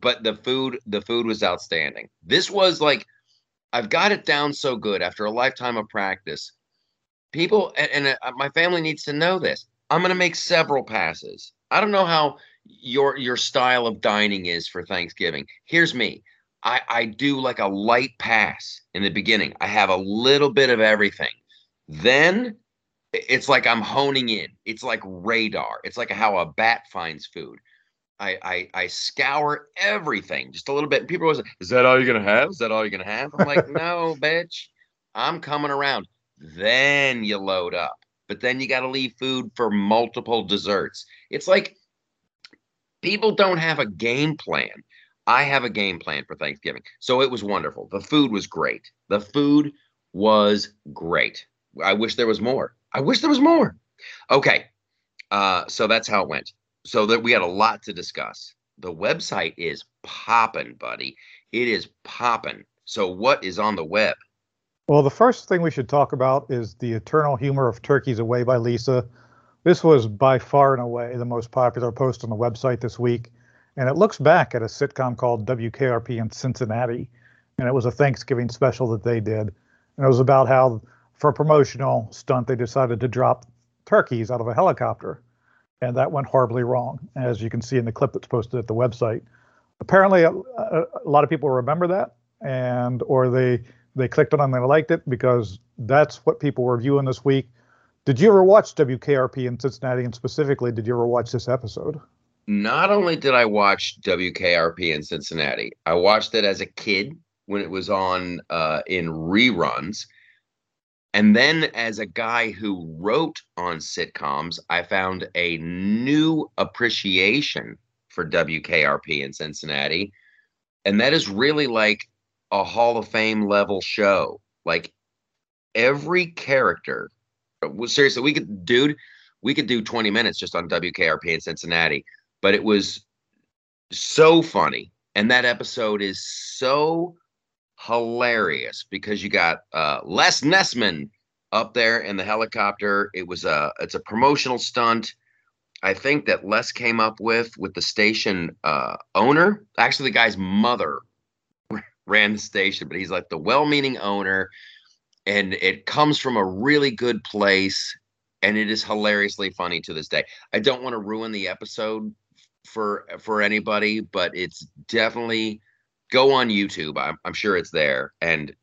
but the food, the food was outstanding. This was like I've got it down so good after a lifetime of practice. People and, and uh, my family needs to know this. I'm gonna make several passes. I don't know how your your style of dining is for Thanksgiving. Here's me. I, I do like a light pass in the beginning. I have a little bit of everything. Then it's like I'm honing in. It's like radar. It's like how a bat finds food. I I, I scour everything just a little bit. And people always say, Is that all you're gonna have? Is that all you're gonna have? I'm like, no, bitch. I'm coming around. then you load up. But then you got to leave food for multiple desserts. It's like people don't have a game plan. I have a game plan for Thanksgiving. So it was wonderful. The food was great. The food was great. I wish there was more. I wish there was more. Okay. Uh, so that's how it went. So that we had a lot to discuss. The website is popping, buddy. It is popping. So what is on the web?
Well, the first thing we should talk about is The Eternal Humor of Turkeys Away by Lisa. This was by far and away the most popular post on the website this week. And it looks back at a sitcom called WKRP in Cincinnati. And it was a Thanksgiving special that they did. And it was about how, for a promotional stunt, they decided to drop turkeys out of a helicopter. And that went horribly wrong, as you can see in the clip that's posted at the website. Apparently, a, a, a lot of people remember that, and or they they clicked on it and they liked it because that's what people were viewing this week. Did you ever watch WKRP in Cincinnati, and specifically, did you ever watch this episode?
Not only did I watch WKRP in Cincinnati, I watched it as a kid when it was on uh, in reruns. And then, as a guy who wrote on sitcoms, I found a new appreciation for WKRP in Cincinnati. And that is really like a Hall of Fame level show. Like every character, seriously, we could, dude, we could do 20 minutes just on WKRP in Cincinnati, but it was so funny. And that episode is so hilarious because you got uh, Les Nessman up there in the helicopter. It was a it's a promotional stunt. I think that Les came up with with the station uh, owner. Actually, the guy's mother ran the station, but he's like the well-meaning owner, and it comes from a really good place, and it is hilariously funny to this day. I don't want to ruin the episode for for anybody, but it's definitely go on YouTube. I'm, I'm sure it's there. And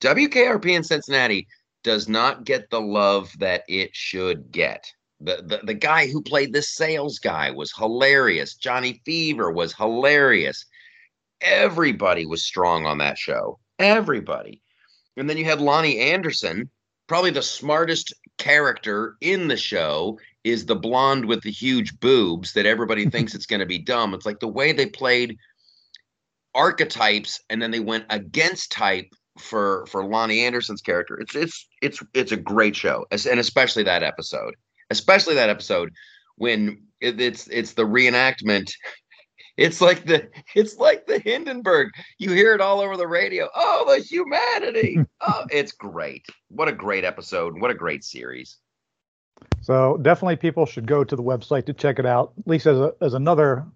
WKRP in Cincinnati does not get the love that it should get. The, the, the guy who played the sales guy was hilarious. Johnny Fever was hilarious. Everybody was strong on that show. Everybody. And then you had Loni Anderson, probably the smartest character in the show is the blonde with the huge boobs that everybody thinks it's going to be dumb. It's like the way they played archetypes and then they went against type for for Loni Anderson's character. It's it's it's it's a great show, and especially that episode, especially that episode when it, it's it's the reenactment. It's like the it's like the Hindenburg. You hear it all over the radio. Oh, the humanity. oh, it's great. What a great episode. What a great series.
So definitely people should go to the website to check it out. At least as a, as another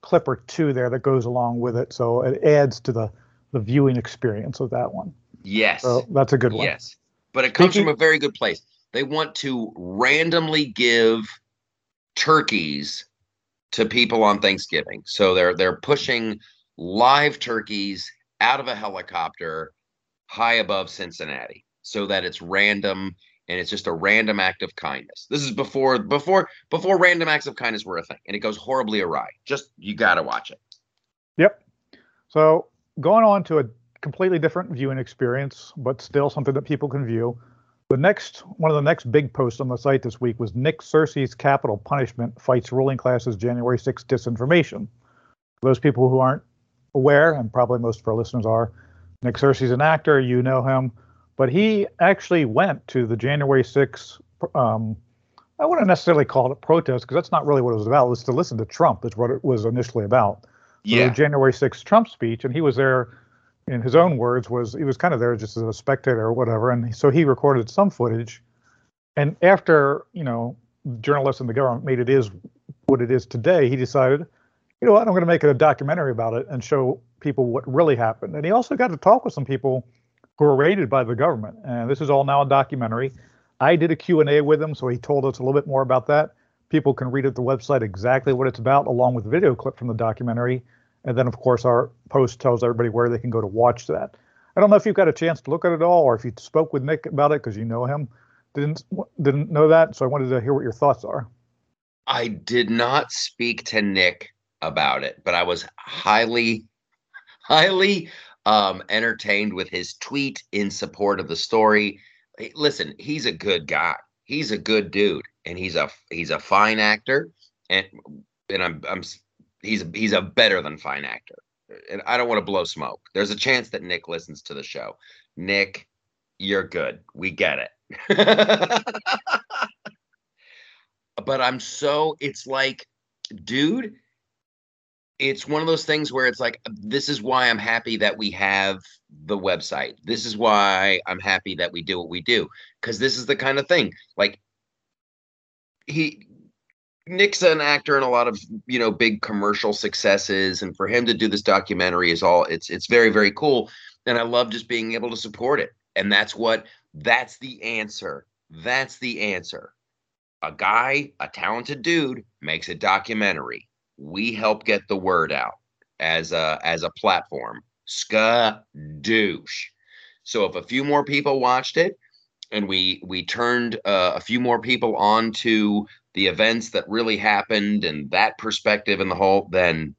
clip or two there that goes along with it. So it adds to the the viewing experience of that one.
Yes.
So that's a good one.
Yes. But it comes Speaking, from a very good place. They want to randomly give turkeys to people on Thanksgiving. So they're they're pushing live turkeys out of a helicopter high above Cincinnati so that it's random and it's just a random act of kindness. This is before before before random acts of kindness were a thing and it goes horribly awry. Just you got to watch it.
Yep. So, going on to a completely different viewing experience, but still something that people can view. The next one of the next big posts on the site this week was Nick Searcy's capital punishment fights ruling classes January 6 disinformation. For those people who aren't aware, and probably most of our listeners are, Nick Searcy's an actor. You know him, but he actually went to the January 6 um, I wouldn't necessarily call it a protest because that's not really what it was about. It was to listen to Trump. That's what it was initially about. So
yeah.
January 6th Trump speech, and he was there in his own words, was he was kind of there just as a spectator or whatever. And so he recorded some footage. And after, you know, journalists and the government made it is what it is today, he decided, you know what, I'm going to make a documentary about it and show people what really happened. And he also got to talk with some people who were raided by the government. And this is all now a documentary. I did a Q&A with him, so he told us a little bit more about that. People can read at the website exactly what it's about, along with a video clip from the documentary. And then, of course, our post tells everybody where they can go to watch that. I don't know if you've got a chance to look at it all, or if you spoke with Nick about it because you know him. Didn't didn't know that, so I wanted to hear what your thoughts are.
I did not speak to Nick about it, but I was highly, highly um, entertained with his tweet in support of the story. Listen, he's a good guy. He's a good dude, and he's a he's a fine actor, and and I'm I'm he's he's a better than fine actor. And I don't want to blow smoke. There's a chance that Nick listens to the show. Nick, you're good. We get it. but I'm so it's like, dude, it's one of those things where it's like this is why I'm happy that we have the website. This is why I'm happy that we do what we do cuz this is the kind of thing. Like he Nick's an actor in a lot of, you know, big commercial successes and for him to do this documentary is all it's it's very very cool and I love just being able to support it. And that's what that's the answer. That's the answer. A guy, a talented dude makes a documentary we help get the word out as a as a platform. Skadoosh. So if a few more people watched it, and we we turned uh, a few more people on to the events that really happened and that perspective and the whole, then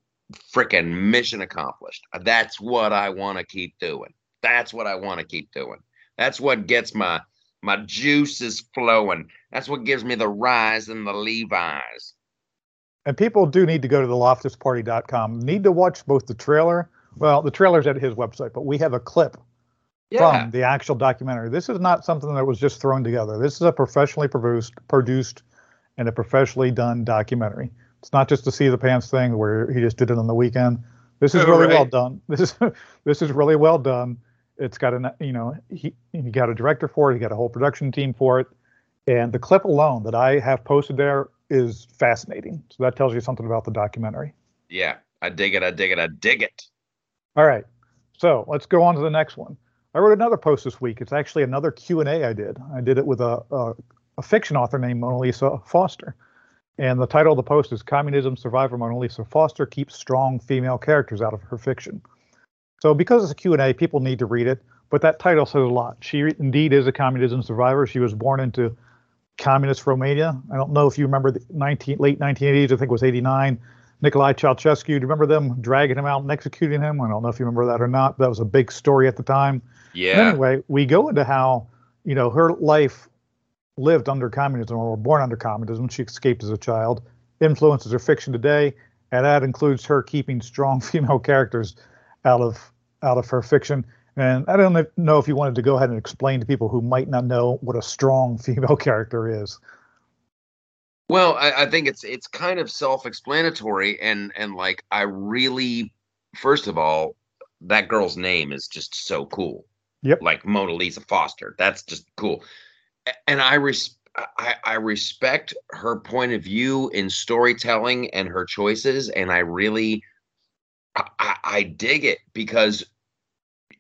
freaking mission accomplished. That's what I want to keep doing. That's what I want to keep doing. That's what gets my my juices flowing. That's what gives me the rise and the Levi's
and people do need to go to the loftusparty.com. Need to watch both the trailer. Well, the trailer's at his website, but we have a clip yeah. from the actual documentary. This is not something that was just thrown together. This is a professionally produced, produced, and a professionally done documentary. It's not just a see the pants thing where he just did it on the weekend. This is oh, really right. well done. This is this is really well done. It's got a you know he he got a director for it. He got a whole production team for it, and the clip alone that I have posted there is fascinating. So that tells you something about the documentary.
Yeah, I dig it. I dig it. I dig it.
All right. So let's go on to the next one. I wrote another post this week. It's actually another Q and A I did. I did it with a, a, a fiction author named Monalisa Foster, and the title of the post is "Communism Survivor Monalisa Foster Keeps Strong Female Characters Out of Her Fiction." So because it's a Q and A, people need to read it. But that title says a lot. She indeed is a communism survivor. She was born into communist Romania. I don't know if you remember the 19, late 1980s, I think it was 89. Nicolae Ceausescu, do you remember them dragging him out and executing him? I don't know if you remember that or not. That was a big story at the time.
Yeah.
Anyway, we go into how, you know, her life lived under communism or born under communism. She escaped as a child, influences her fiction today, and that includes her keeping strong female characters out of out of her fiction. And I don't know if you wanted to go ahead and explain to people who might not know what a strong female character is.
Well, I, I think it's it's kind of self-explanatory, and and like I really, first of all, that girl's name is just so cool.
Yep.
Like Monalisa Foster. That's just cool. And I res- I, I respect her point of view in storytelling and her choices, and I really I, I dig it because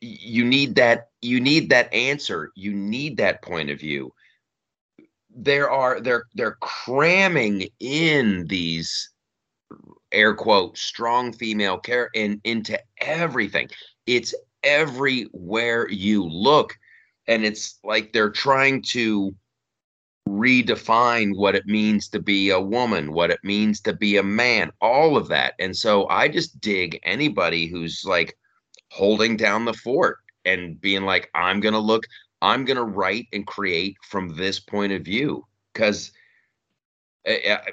you need that you need that answer. You need that point of view. There are they're they're cramming in these air quote strong female care in into everything. It's everywhere you look and it's like they're trying to redefine what it means to be a woman what it means to be a man all of that. And so i just dig anybody who's like holding down the fort and being like, I'm going to look, I'm going to write and create from this point of view. Because uh, eh, eh,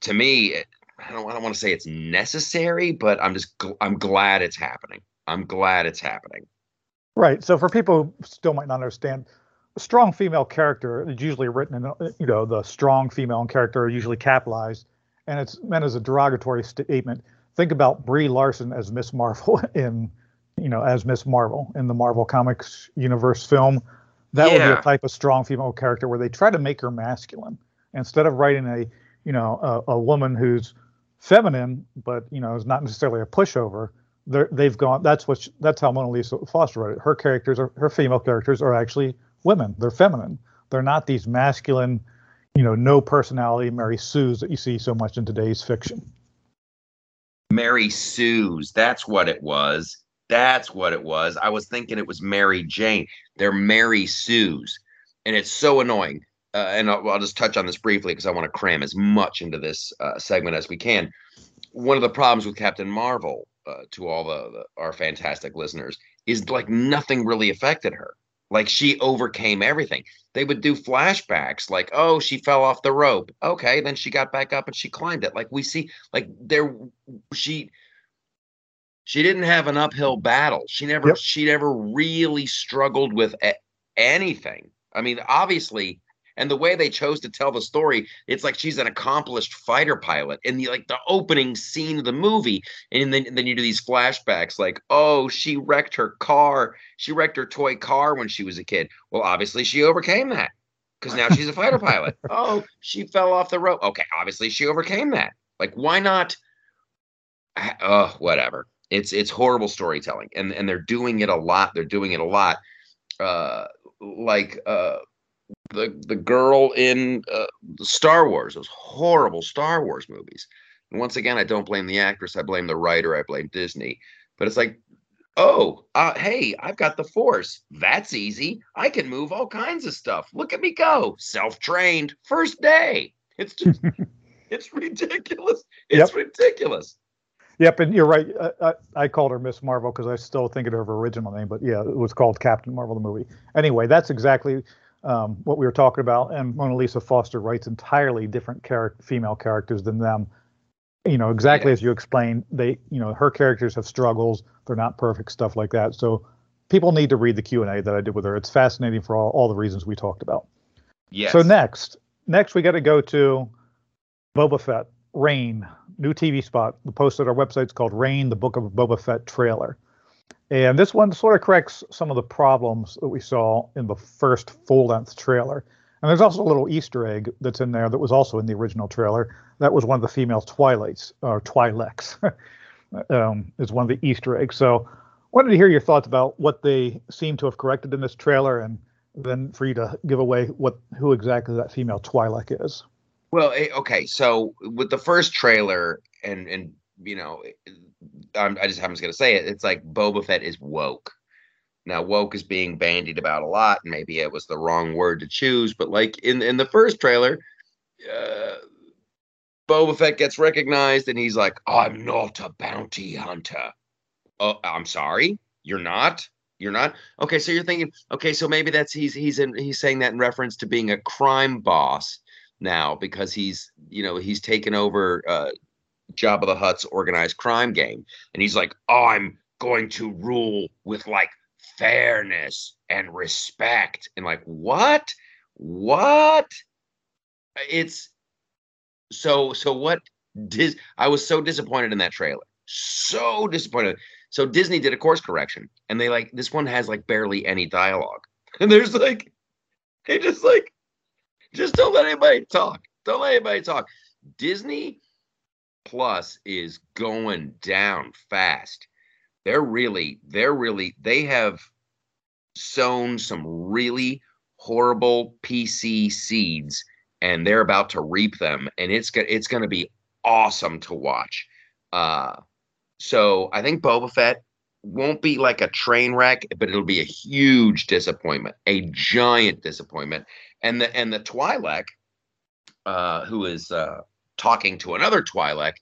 to me, eh, I don't, I don't want to say it's necessary, but I'm just, I'm glad it's happening. I'm glad it's happening.
Right. So for people who still might not understand, a strong female character is usually written in, you know, the strong female character are usually capitalized, and it's meant as a derogatory statement. Think about Brie Larson as Miss Marvel in you know, as Miss Marvel in the Marvel Comics universe film. That yeah. would be a type of strong female character where they try to make her masculine instead of writing a, you know, a, a woman who's feminine but you know is not necessarily a pushover. They've gone. That's what. She, that's how Monalisa Foster wrote it. Her characters are her female characters are actually women. They're feminine. They're not these masculine, you know, no personality Mary Sue's that you see so much in today's fiction.
Mary Sue's. That's what it was. That's what it was. I was thinking it was Mary Jane. They're Mary Sue's. And it's so annoying. Uh, and I'll, I'll, just touch on this briefly because I want to cram as much into this uh, segment as we can. One of the problems with Captain Marvel, uh, to all the, the, our fantastic listeners, is like nothing really affected her. like she overcame everything. They would do flashbacks like, oh, she fell off the rope. Okay, then she got back up and she climbed it. Like we see, like there, she she didn't have an uphill battle. She never
Yep.
she never really struggled with a- anything. I mean, obviously, and the way they chose to tell the story, it's like she's an accomplished fighter pilot. And the like the opening scene of the movie, and then and then you do these flashbacks like, oh, she wrecked her car, she wrecked her toy car when she was a kid. Well, obviously she overcame that because now she's a fighter pilot. Oh, she fell off the rope. Okay, obviously she overcame that. Like, why not? Ah, oh, whatever. It's it's horrible storytelling, and and they're doing it a lot. They're doing it a lot. Uh, like uh, the the girl in uh, Star Wars, those horrible Star Wars movies. And once again, I don't blame the actress. I blame the writer. I blame Disney. But it's like, oh, uh, hey, I've got the Force. That's easy. I can move all kinds of stuff. Look at me go. Self trained. First day. It's just, it's ridiculous. It's ridiculous.
Yep, and you're right. I, I, I called her Miss Marvel because I still think of her original name, but yeah, it was called Captain Marvel the movie. Anyway, that's exactly um, what we were talking about. And Monalisa Foster writes entirely different char- female characters than them. You know, exactly
Yeah.
as you explained. They, you know, her characters have struggles. They're not perfect, stuff like that. So people need to read the Q and A that I did with her. It's fascinating for all, all the reasons we talked about.
Yes.
So next, next we got to go to Boba Fett, Rain, new TV spot. The post at our website is called Rain, the Book of Boba Fett trailer. And this one sort of corrects some of the problems that we saw in the first full length trailer. And there's also a little Easter egg that's in there that was also in the original trailer. That was one of the female Twilights, or Twi'leks, um, is one of the Easter eggs. So wanted to hear your thoughts about what they seem to have corrected in this trailer and then for you to give away what who exactly that female Twi'lek is.
Well, eh, okay. So with the first trailer, and and you know, I'm, I just just gonna say it. It's like Boba Fett is woke. Now, woke is being bandied about a lot, and maybe it was the wrong word to choose. But like in in the first trailer, uh, Boba Fett gets recognized, and he's like, "I'm not a bounty hunter." Oh, I'm sorry, you're not. You're not. Okay, so you're thinking, okay, so maybe that's he's he's in he's saying that in reference to being a crime boss now because he's you know he's taken over uh Jabba the Hutt's organized crime game. And he's like oh, I'm going to rule with like fairness and respect. And like what? What? It's so so what dis I was so disappointed in that trailer. So disappointed. So Disney did a course correction and they like this one has like barely any dialogue. And there's like they just like just don't let anybody talk. Don't let anybody talk. Disney Plus is going down fast. They're really, they're really, they have sown some really horrible PC seeds and they're about to reap them and it's go- it's going to be awesome to watch. Uh so I think Boba Fett won't be like a train wreck, but it'll be a huge disappointment, a giant disappointment and the and the Twi'lek, uh, who is uh, talking to another Twi'lek.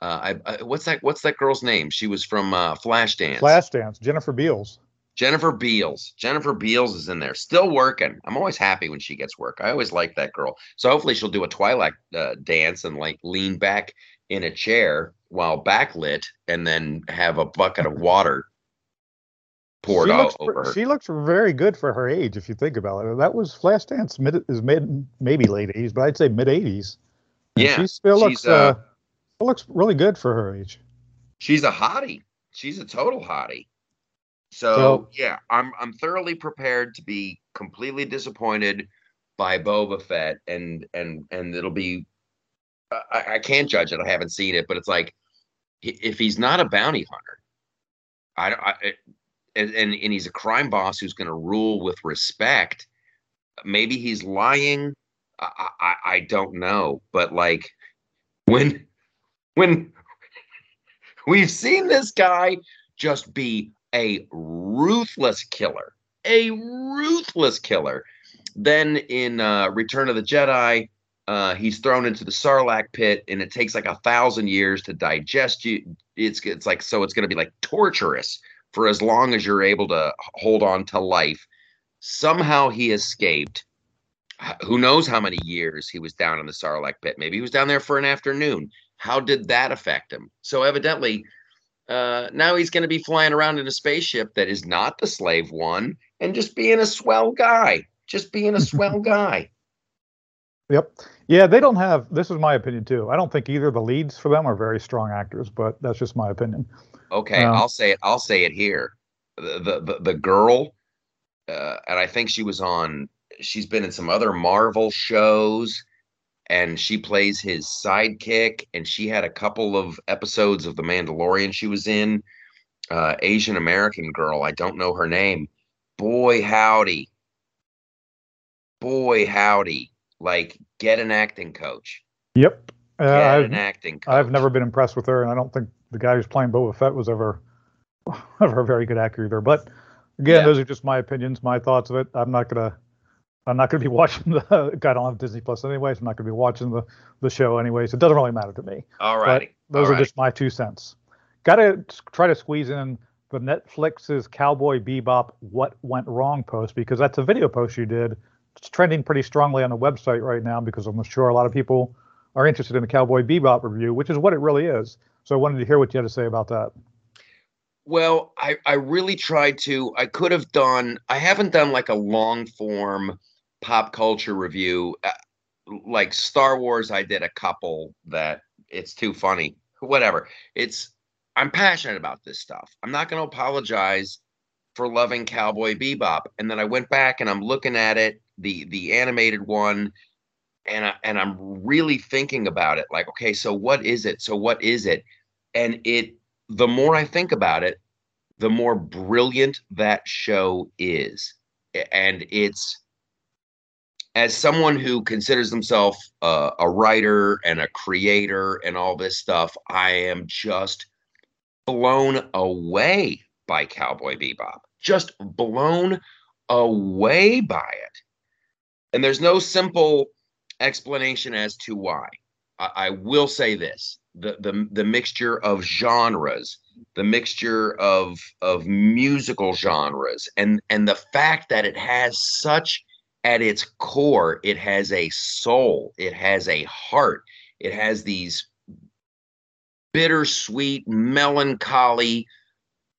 Uh, I, I, what's that? What's that girl's name? She was from uh, Flashdance.
Flashdance, Jennifer Beals.
Jennifer Beals. Jennifer Beals is in there, still working. I'm always happy when she gets work. I always like that girl. So hopefully she'll do a Twi'lek uh, dance and like lean back in a chair while backlit, and then have a bucket of water poured
she
out
looks,
over her.
she looks very good for her age, if you think about it. That was Flashdance mid is mid maybe late eighties, but I'd say mid eighties.
Yeah,
she still looks
uh,
uh, still looks really good for her age.
she's a hottie. She's a total hottie. So,
So-
yeah, I'm I'm thoroughly prepared to be completely disappointed by Boba Fett, and and and it'll be. I, I can't judge it. I haven't seen it, but it's like if he's not a bounty hunter, I, I and and he's a crime boss who's going to rule with respect. Maybe he's lying. I, I I don't know, but like when when we've seen this guy just be a ruthless killer, a ruthless killer. Then in uh, Return of the Jedi, uh, he's thrown into the Sarlacc pit, and it takes like a thousand years to digest you. It's it's like so it's going to be like torturous for as long as you're able to hold on to life. Somehow he escaped. Who knows how many years he was down in the Sarlacc pit? Maybe he was down there for an afternoon. How did that affect him? So evidently, uh, now he's going to be flying around in a spaceship that is not the slave one, and just being a swell guy. Just being a swell guy.
Yep. Yeah, they don't have. This is my opinion too. I don't think either of the leads for them are very strong actors, but that's just my opinion.
Okay,
Yeah.
I'll say it. I'll say it here. The the the, the girl, uh, and I think she was on. She's been in some other Marvel shows, and she plays his sidekick. And she had a couple of episodes of The Mandalorian. She was in. Uh, Asian American girl. I don't know her name. Boy, howdy. Boy, howdy. Like, get an acting coach.
Yep. Uh,
Get
I've,
an acting coach.
I've never been impressed with her, and I don't think the guy who's playing Boba Fett was ever ever a very good actor either. But again,
Yeah.
those are just my opinions, my thoughts of it. I'm not gonna I'm not gonna be watching the. I don't have Disney Plus anyways. I'm not gonna be watching the the show anyways. It doesn't really matter to me.
All
But
righty.
those
All
are just my two cents. Got to try to squeeze in the Netflix's Cowboy Bebop "What Went Wrong" post because that's a video post you did. It's trending pretty strongly on the website right now because I'm sure a lot of people are interested in the Cowboy Bebop review, which is what it really is. So I wanted to hear what you had to say about that.
Well, I, I really tried to. I could have done, I haven't done like a long form pop culture review. Uh, like Star Wars, I did a couple that it's too funny. Whatever. It's, I'm passionate about this stuff. I'm not going to apologize for loving Cowboy Bebop. And then I went back and I'm looking at it, the the animated one, and I, and I'm really thinking about it. Like, okay, so what is it? So what is it? And it the more I think about it, the more brilliant that show is. And it's as someone who considers himself uh, a writer and a creator and all this stuff, I am just blown away by Cowboy Bebop. Just blown away by it. And there's no simple explanation as to why. I, I will say this the, the the mixture of genres the mixture of of musical genres and and the fact that it has such at its core it has a soul it has a heart it has these bittersweet melancholy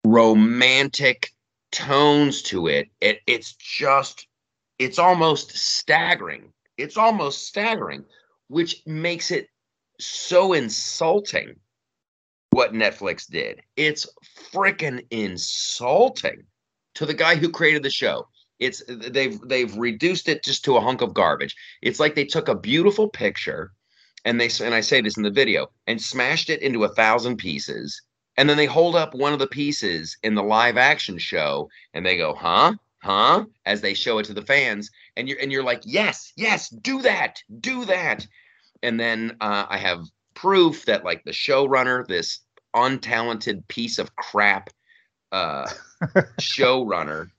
romantic tones to it it it's just it's almost staggering it's almost staggering which makes it so insulting what Netflix did. It's freaking insulting to the guy who created the show. It's they've they've reduced it just to a hunk of garbage. It's like they took a beautiful picture and they and I say this in the video and smashed it into a thousand pieces and then they hold up one of the pieces in the live action show and they go, "Huh? Huh?" as they show it to the fans and you're and you're like, "Yes, yes, do that. Do that." And then uh, I have proof that like the showrunner, this untalented piece of crap uh, showrunner,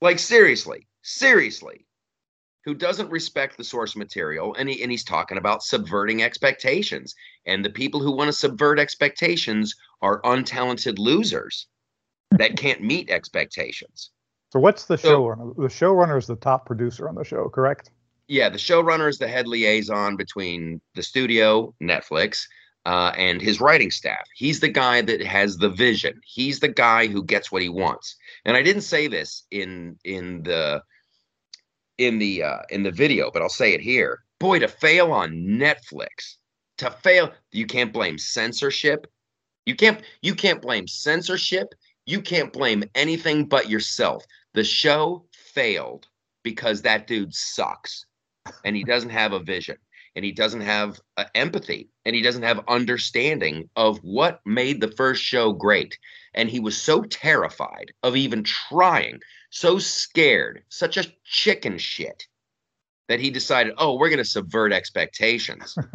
like seriously, seriously, who doesn't respect the source material, and he and he's talking about subverting expectations, and the people who want to subvert expectations are untalented losers that can't meet expectations.
So what's the
So-
showrunner? The showrunner is the top producer on the show, correct?
yeah, the showrunner is the head liaison between the studio, Netflix, uh, and his writing staff. He's the guy that has the vision. He's the guy who gets what he wants. And I didn't say this in in the in the uh, in the video, but I'll say it here. Boy, to fail on Netflix, to fail, you can't blame censorship. You can't you can't blame censorship. You can't blame anything but yourself. The show failed because that dude sucks and he doesn't have a vision and he doesn't have uh, empathy and he doesn't have understanding of what made the first show great. And he was so terrified of even trying so scared such a chicken shit that he decided oh we're going to subvert expectations.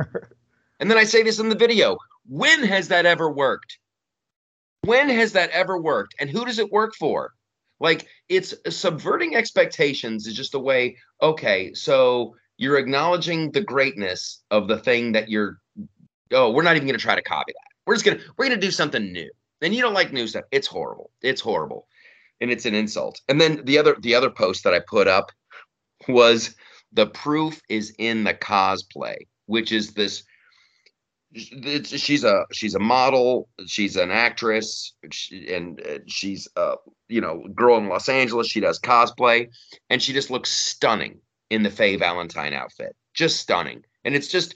And then i say this in the video when has that ever worked? When has that ever worked? And who does it work for like it's subverting expectations is just a way okay so you're acknowledging the greatness of the thing that you're oh we're not even to try to copy that. We're just to we're to do something new. And you don't like new stuff. It's horrible. It's horrible. And it's an insult. And then the other the other post that I put up was the proof is in the cosplay, which is this she's a she's a model. She's an actress. She, and uh, she's a you know girl in los angeles she does cosplay and she just looks stunning in the faye valentine outfit. Just stunning. And it's just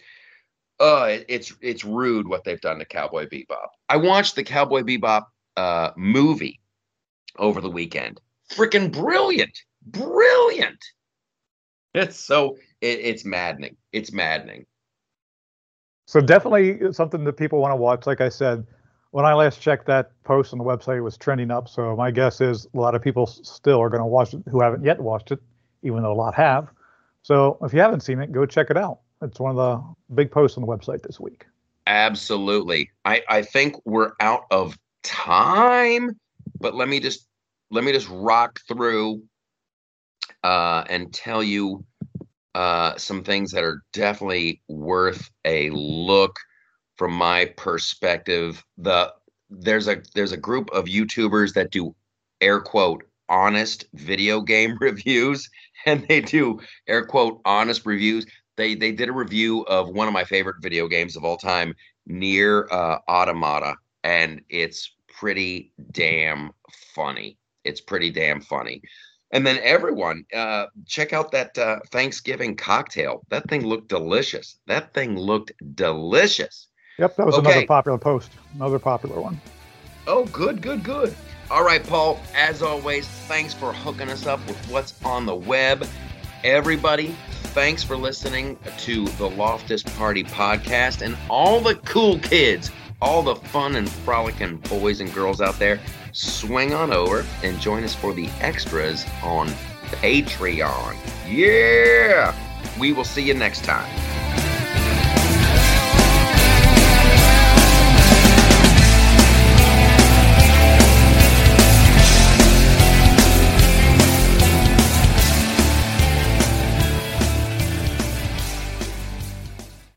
uh it's it's rude what they've done to cowboy bebop. I watched the cowboy bebop uh movie over the weekend. Freaking brilliant. Brilliant. It's so it, it's maddening. It's maddening.
So definitely something that people want to watch. Like I said, when I last checked, that post on the website was trending up. So my guess is a lot of people still are going to watch it who haven't yet watched it, even though a lot have. So if you haven't seen it, go check it out. It's one of the big posts on the website this week.
Absolutely. I, I think we're out of time, but let me just let me just rock through uh, and tell you uh, some things that are definitely worth a look from my perspective. The there's a there's a group of YouTubers that do air quote honest video game reviews and they do air quote honest reviews. They they did a review of one of my favorite video games of all time, NieR uh, Automata, and it's pretty damn funny. It's pretty damn funny. And then everyone, uh, check out that uh, Thanksgiving cocktail. That thing looked delicious. That thing looked delicious.
Yep, that was
Okay.
another popular post, another popular one.
Oh, good, good, good. All right, Paul, as always, thanks for hooking us up with what's on the web. Everybody, thanks for listening to the Loftus Party podcast and all the cool kids, all the fun and frolicking boys and girls out there. Swing on over and join us for the extras on Patreon. Yeah! We will see you next time.